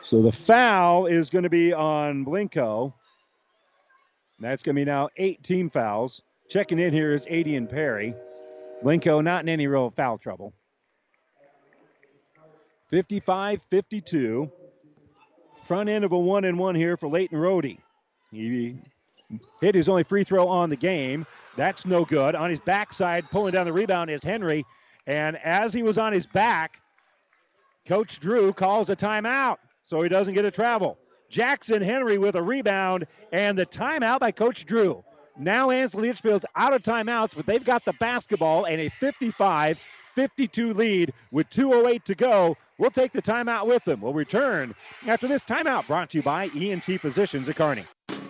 [SPEAKER 3] So the foul is going to be on Blinko. That's going to be now eight team fouls. Checking in here is Adian Perry. Blinko not in any real foul trouble. 55 52. Front end of a one and one here for Leighton Rohde. He hit his only free throw on the game. That's no good. On his backside, pulling down the rebound is Henry. And as he was on his back, Coach Drew calls a timeout so he doesn't get a travel. Jackson Henry with a rebound and the timeout by Coach Drew. Now Ansley Litchfield's out of timeouts, but they've got the basketball and a 55 52 lead with 2.08 to go. We'll take the timeout with them. We'll return after this timeout brought to you by ENT Physicians at Kearney.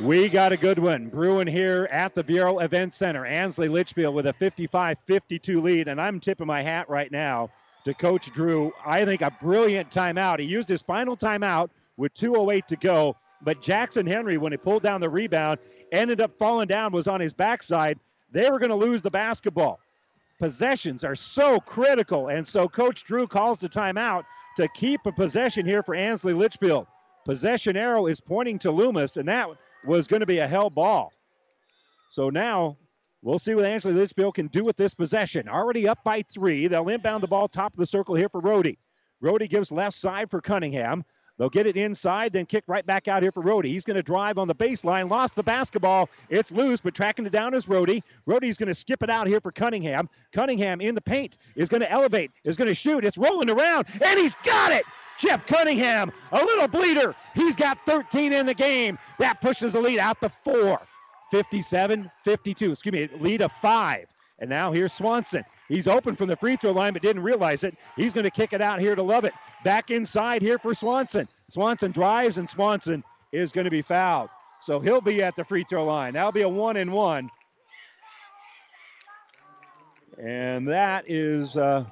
[SPEAKER 3] We got a good one brewing here at the Viaero Event Center. Ansley Litchfield with a 55 52 lead, and I'm tipping my hat right now to Coach Drew. I think a brilliant timeout. He used his final timeout with 2.08 to go, but Jackson Henry, when he pulled down the rebound, ended up falling down, was on his backside. They were going to lose the basketball. Possessions are so critical, and so Coach Drew calls the timeout to keep a possession here for Ansley Litchfield. Possession arrow is pointing to Loomis, and that was going to be a hell ball. So now we'll see what Ansley Litchfield can do with this possession. Already up by three. They'll inbound the ball top of the circle here for Rohde. Rohde gives left side for Cunningham. They'll get it inside, then kick right back out here for Rohde. He's going to drive on the baseline, lost the basketball. It's loose, but tracking it down is Rohde. Rohde's going to skip it out here for Cunningham. Cunningham in the paint is going to elevate, is going to shoot. It's rolling around, and he's got it. Jeff Cunningham, a little bleeder. He's got 13 in the game. That pushes the lead out to four. 57 52. Excuse me, lead of five. And now here's Swanson. He's open from the free throw line, but didn't realize it. He's going to kick it out here to Lovett. Back inside here for Swanson. Swanson drives, and Swanson is going to be fouled. So he'll be at the free throw line. That'll be a one and one. And that is uh,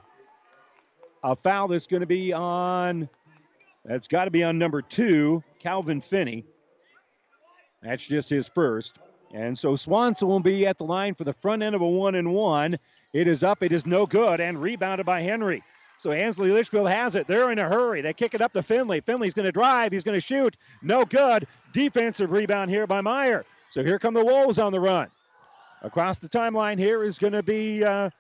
[SPEAKER 3] a foul that's going to be on, that's got to be on number two, Calvin Finley. That's just his first. And so Swanson will be at the line for the front end of a one and one. It is up, it is no good, and rebounded by Henry. So Ansley Litchfield has it. They're in a hurry. They kick it up to Finley. Finley's going to drive. He's going to shoot. No good. Defensive rebound here by Meyer. So here come the Wolves on the run. Across the timeline here is going to be uh,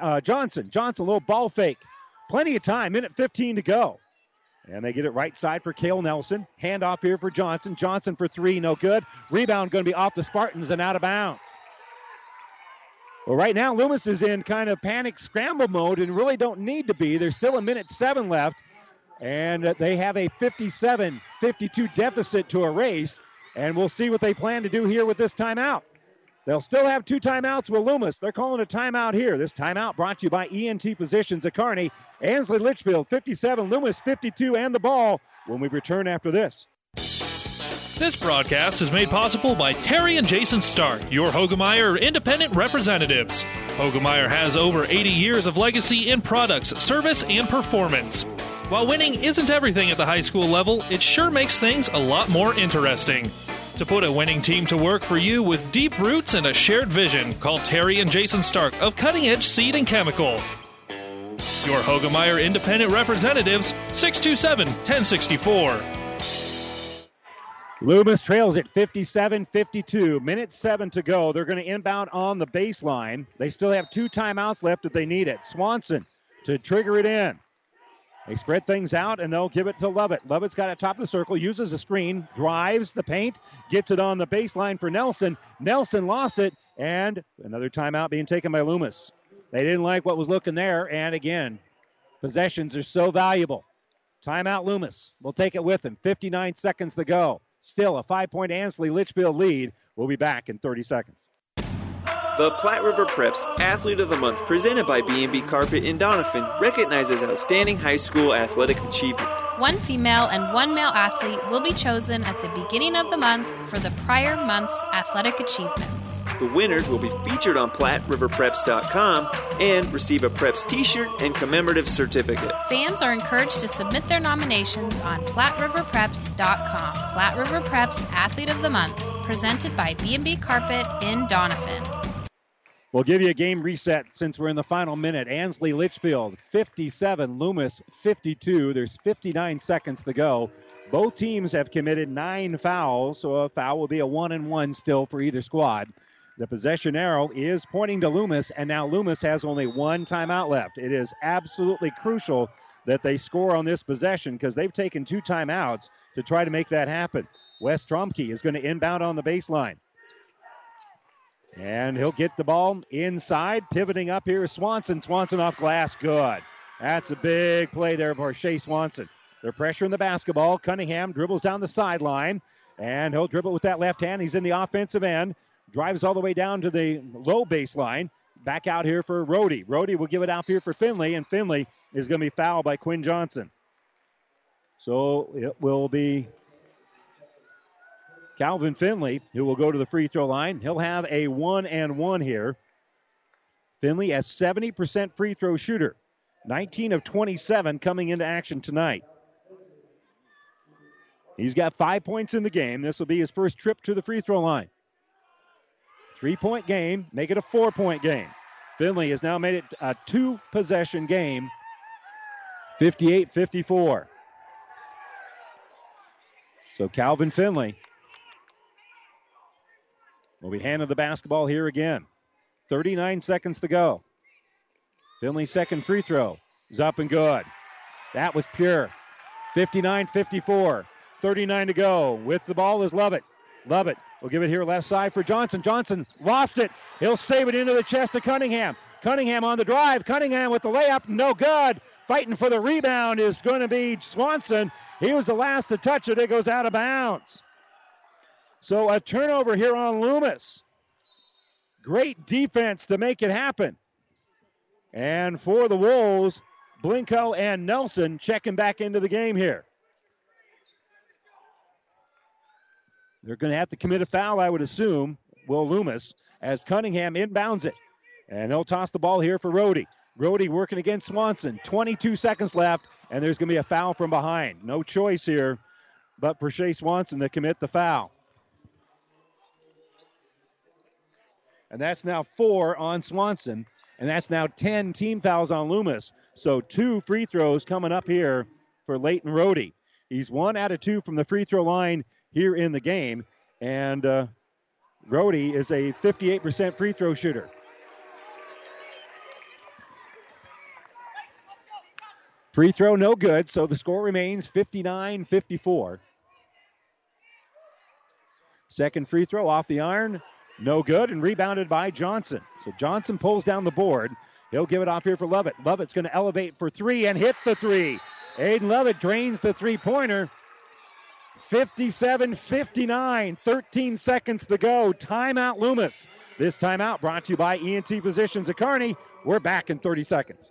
[SPEAKER 3] uh, Johnson. Johnson, a little ball fake. Plenty of time. Minute 15 to go. And they get it right side for Kale Nelson. Hand off here for Johnson. Johnson for three, no good. Rebound going to be off the Spartans and out of bounds. Well, right now, Loomis is in kind of panic scramble mode and really don't need to be. There's still a minute seven left, and they have a 57 52 deficit to erase. And we'll see what they plan to do here with this timeout. They'll still have two timeouts with Loomis. They're calling a timeout here. This timeout brought to you by ENT Physicians at Kearney. Ansley Litchfield 57, Loomis 52, and the ball when we return after this.
[SPEAKER 2] This broadcast is made possible by Terry and Jason Stark, your Hoegemeyer independent representatives. Hoegemeyer has over 80 years of legacy in products, service, and performance. While winning isn't everything at the high school level, it sure makes things a lot more interesting. To put a winning team to work for you with deep roots and a shared vision, call Terry and Jason Stark of Cutting Edge Seed and Chemical. Your Hoegemeyer Independent Representatives, 627 1064.
[SPEAKER 3] Loomis trails at 57 52. Minute seven to go. They're going to inbound on the baseline. They still have two timeouts left if they need it. Swanson to trigger it in. They spread things out and they'll give it to Lovett. Lovett's got it top of the circle, uses a screen, drives the paint, gets it on the baseline for Nelson. Nelson lost it, and another timeout being taken by Loomis. They didn't like what was looking there, and again, possessions are so valuable. Timeout Loomis. We'll take it with him. 59 seconds to go. Still a five point Ansley Litchfield lead. We'll be back in 30 seconds.
[SPEAKER 16] The Platte River Preps Athlete of the Month, presented by B&B Carpet in Doniphan, recognizes outstanding high school athletic achievement.
[SPEAKER 17] One female and one male athlete will be chosen at the beginning of the month for the prior month's athletic achievements.
[SPEAKER 16] The winners will be featured on PlatteRiverPreps.com and receive a Preps t-shirt and commemorative certificate.
[SPEAKER 17] Fans are encouraged to submit their nominations on PlatteRiverPreps.com. Platte River Preps Athlete of the Month, presented by B&B Carpet in Doniphan.
[SPEAKER 3] We'll give you a game reset since we're in the final minute. Ansley Litchfield 57, Loomis 52. There's 59 seconds to go. Both teams have committed nine fouls, so a foul will be a one and one still for either squad. The possession arrow is pointing to Loomis, and now Loomis has only one timeout left. It is absolutely crucial that they score on this possession because they've taken two timeouts to try to make that happen. Wes Tromke is going to inbound on the baseline. And he'll get the ball inside. Pivoting up here Swanson. Swanson off glass. Good. That's a big play there for Shea Swanson. They're pressuring the basketball. Cunningham dribbles down the sideline. And he'll dribble with that left hand. He's in the offensive end. Drives all the way down to the low baseline. Back out here for Rohde. Rohde will give it out here for Finley. And Finley is going to be fouled by Quinn Johnson. So it will be Calvin Finley, who will go to the free throw line. He'll have a one and one here. Finley, a 70% free throw shooter, 19 of 27 coming into action tonight. He's got five points in the game. This will be his first trip to the free throw line. Three point game, make it a four point game. Finley has now made it a two possession game, 58 54. So Calvin Finley will be handed the basketball here again. 39 seconds to go. Finley's second free throw is up and good. That was pure. 59 54. 39 to go. With the ball is Lovett. Lovett will give it here left side for Johnson. Johnson lost it. He'll save it into the chest of Cunningham. Cunningham on the drive. Cunningham with the layup. No good. Fighting for the rebound is going to be Swanson. He was the last to touch it. It goes out of bounds. So a turnover here on Loomis. Great defense to make it happen. And for the Wolves, Blinko and Nelson checking back into the game here. They're going to have to commit a foul, I would assume, Will Loomis, as Cunningham inbounds it. And they'll toss the ball here for Rohde. Rohde working against Swanson. 22 seconds left, and there's going to be a foul from behind. No choice here but for Shea Swanson to commit the foul. And that's now four on Swanson. And that's now 10 team fouls on Loomis. So two free throws coming up here for Leighton Rohde. He's one out of two from the free throw line here in the game. And uh, Rohde is a 58% free throw shooter. Free throw no good, so the score remains 59 54. Second free throw off the iron, no good, and rebounded by Johnson. So Johnson pulls down the board. He'll give it off here for Lovett. Lovett's going to elevate for three and hit the three. Aiden Lovett drains the three pointer. 57 59, 13 seconds to go. Timeout Loomis. This timeout brought to you by ENT Physicians at Kearney. We're back in 30 seconds.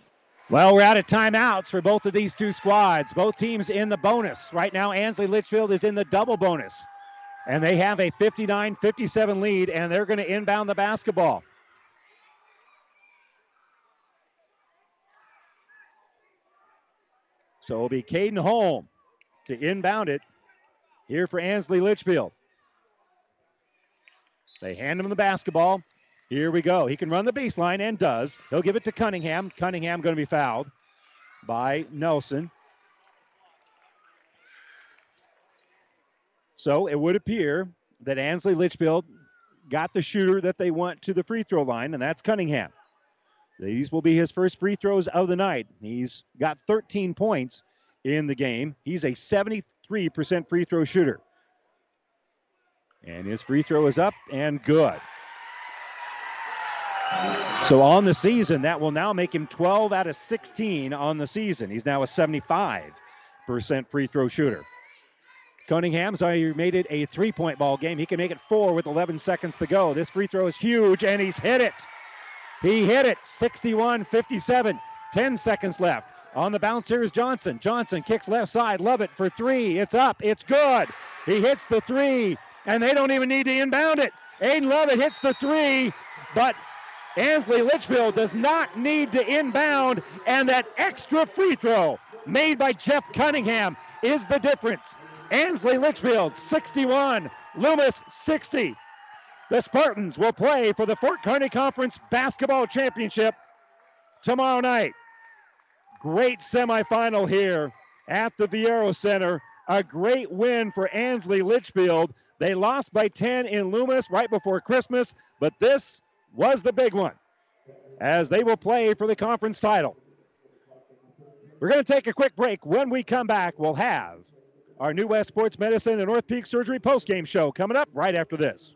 [SPEAKER 3] Well, we're out of timeouts for both of these two squads. Both teams in the bonus. Right now, Ansley Litchfield is in the double bonus. And they have a 59 57 lead, and they're going to inbound the basketball. So it'll be Caden Holm to inbound it here for Ansley Litchfield. They hand him the basketball. Here we go. He can run the baseline and does. He'll give it to Cunningham. Cunningham going to be fouled by Nelson. So it would appear that Ansley Litchfield got the shooter that they want to the free throw line, and that's Cunningham. These will be his first free throws of the night. He's got 13 points in the game. He's a 73% free throw shooter. And his free throw is up and good. So on the season, that will now make him 12 out of 16 on the season. He's now a 75% free throw shooter. Cunningham's already made it a three point ball game. He can make it four with 11 seconds to go. This free throw is huge, and he's hit it. He hit it 61 57. 10 seconds left. On the bounce here is Johnson. Johnson kicks left side. Lovett for three. It's up. It's good. He hits the three, and they don't even need to inbound it. Aiden Lovett hits the three, but Ansley Litchfield does not need to inbound, and that extra free throw made by Jeff Cunningham is the difference. Ansley Litchfield 61, Loomis 60. The Spartans will play for the Fort Kearney Conference Basketball Championship tomorrow night. Great semifinal here at the Viaero Center. A great win for Ansley Litchfield. They lost by 10 in Loomis right before Christmas, but this was the big one as they will play for the conference title. We're going to take a quick break. When we come back, we'll have our New West Sports Medicine and North Peak Surgery postgame show coming up right after this.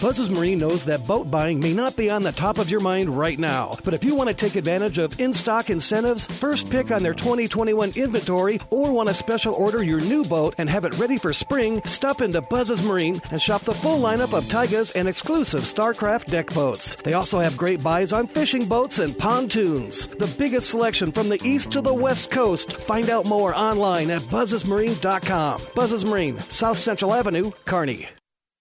[SPEAKER 18] Buzz's Marine knows that boat buying may not be on the top of your mind right now, but if you want to take advantage of in stock incentives, first pick on their 2021 inventory, or want to special order your new boat and have it ready for spring, stop into Buzz's Marine and shop the full lineup of Taigas and exclusive StarCraft deck boats. They also have great buys on fishing boats and pontoons. The biggest selection from the east to the west coast. Find out more online at buzzesmarine.com. Buzzes Marine, South Central Avenue, Kearney.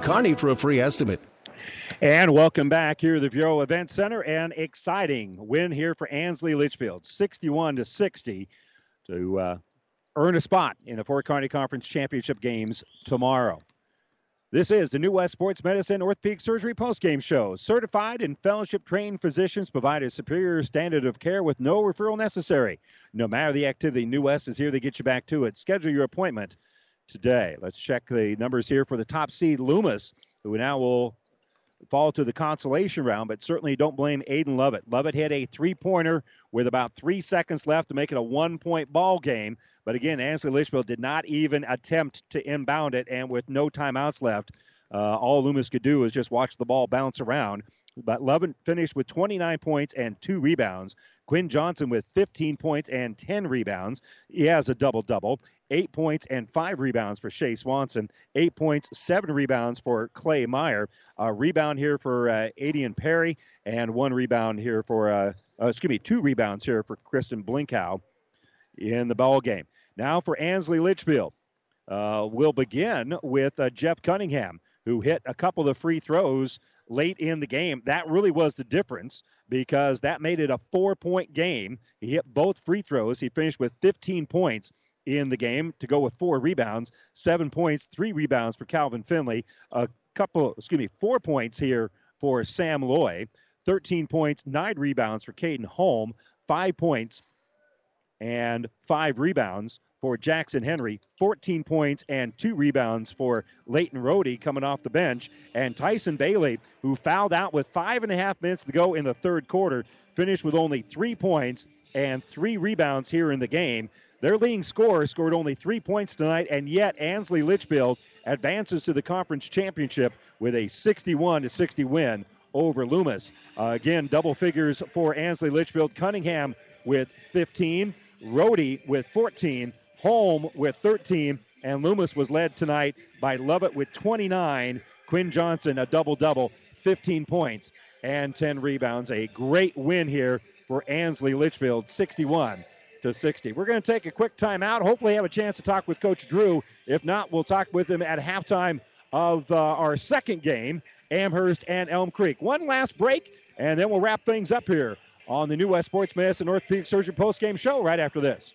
[SPEAKER 7] Kearney for a free estimate.
[SPEAKER 3] And welcome back here to the Viaero Event Center. An exciting win here for Ansley Litchfield, 61 to 60, to uh, earn a spot in the Fort Kearney Conference Championship games tomorrow. This is the New West Sports Medicine Orthopedic Surgery postgame show. Certified and fellowship trained physicians provide a superior standard of care with no referral necessary. No matter the activity, New West is here to get you back to it. Schedule your appointment today. Let's check the numbers here for the top seed Loomis, who now will fall to the consolation round, but certainly don't blame Aiden Lovett. Lovett hit a three pointer with about three seconds left to make it a one point ball game. But again, Ansley Litchfield did not even attempt to inbound it, and with no timeouts left, uh, all Loomis could do was just watch the ball bounce around. But Lovett finished with 29 points and two rebounds. Quinn Johnson with 15 points and 10 rebounds. He has a double double eight points and five rebounds for Shea Swanson, eight points, seven rebounds for Clay Meyer. A rebound here for uh, Adian Perry, and one rebound here for, uh, uh, excuse me, two rebounds here for Christian Blinko in the ball game. Now for Ansley Litchfield. Uh, we'll begin with uh, Jeff Cunningham, who hit a couple of free throws late in the game. That really was the difference because that made it a four point game. He hit both free throws. He finished with 15 points in the game to go with four rebounds, seven points, three rebounds for Calvin Finley, a couple, excuse me, four points here for Sam Loy, 13 points, nine rebounds for Caden Holm, five points and five rebounds for Jackson Henry, 14 points and two rebounds for Leighton Rohde coming off the bench. And Tyson Bailey, who fouled out with five and a half minutes to go in the third quarter, finished with only three points and three rebounds here in the game. Their leading scorer scored only three points tonight, and yet Ansley Litchfield advances to the conference championship with a 61 60 win over Loomis. Uh, again, double figures for Ansley Litchfield. Cunningham with 15, Rohde with 14, Holm with 13, and Loomis was led tonight by Lovett with 29. Quinn Johnson, a double double, 15 points and 10 rebounds. A great win here for Ansley Litchfield, 61 to 60. We're going to take a quick timeout. Hopefully, have a chance to talk with Coach Drew. If not, we'll talk with him at halftime of uh, our second game, Amherst and Elm Creek. One last break, and then we'll wrap things up here on the New West Sports Medicine Orthopedic Surgery post-game show right after this.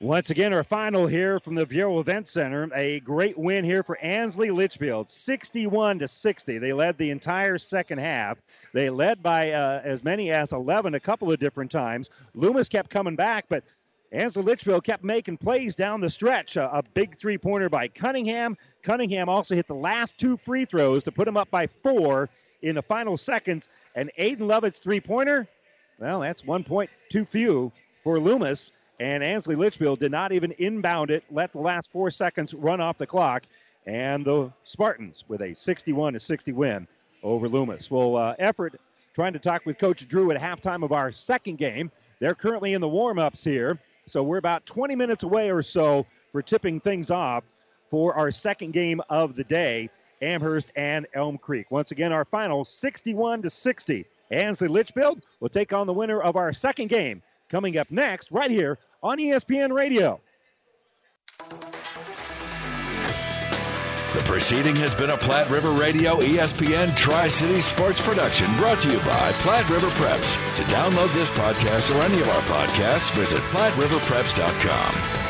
[SPEAKER 3] Once again, our final here from the Viaero Event Center. A great win here for Ansley Litchfield, 61 to 60. They led the entire second half. They led by uh, as many as 11 a couple of different times. Loomis kept coming back, but Ansley Litchfield kept making plays down the stretch. A, a big three pointer by Cunningham. Cunningham also hit the last two free throws to put him up by four in the final seconds. And Aiden Lovett's three pointer, well, that's one point too few for Loomis. And Ansley Litchfield did not even inbound it, let the last four seconds run off the clock. And the Spartans with a 61 60 win over Loomis. Well, uh, effort trying to talk with Coach Drew at halftime of our second game. They're currently in the warm ups here. So we're about 20 minutes away or so for tipping things off for our second game of the day. Amherst and Elm Creek. Once again, our final 61 to 60. Ansley Litchfield will take on the winner of our second game coming up next, right here on ESPN Radio.
[SPEAKER 19] The proceeding has been a Platte River Radio ESPN Tri City Sports production brought to you by Platte River Preps. To download this podcast or any of our podcasts, visit PlatteRiverPreps.com.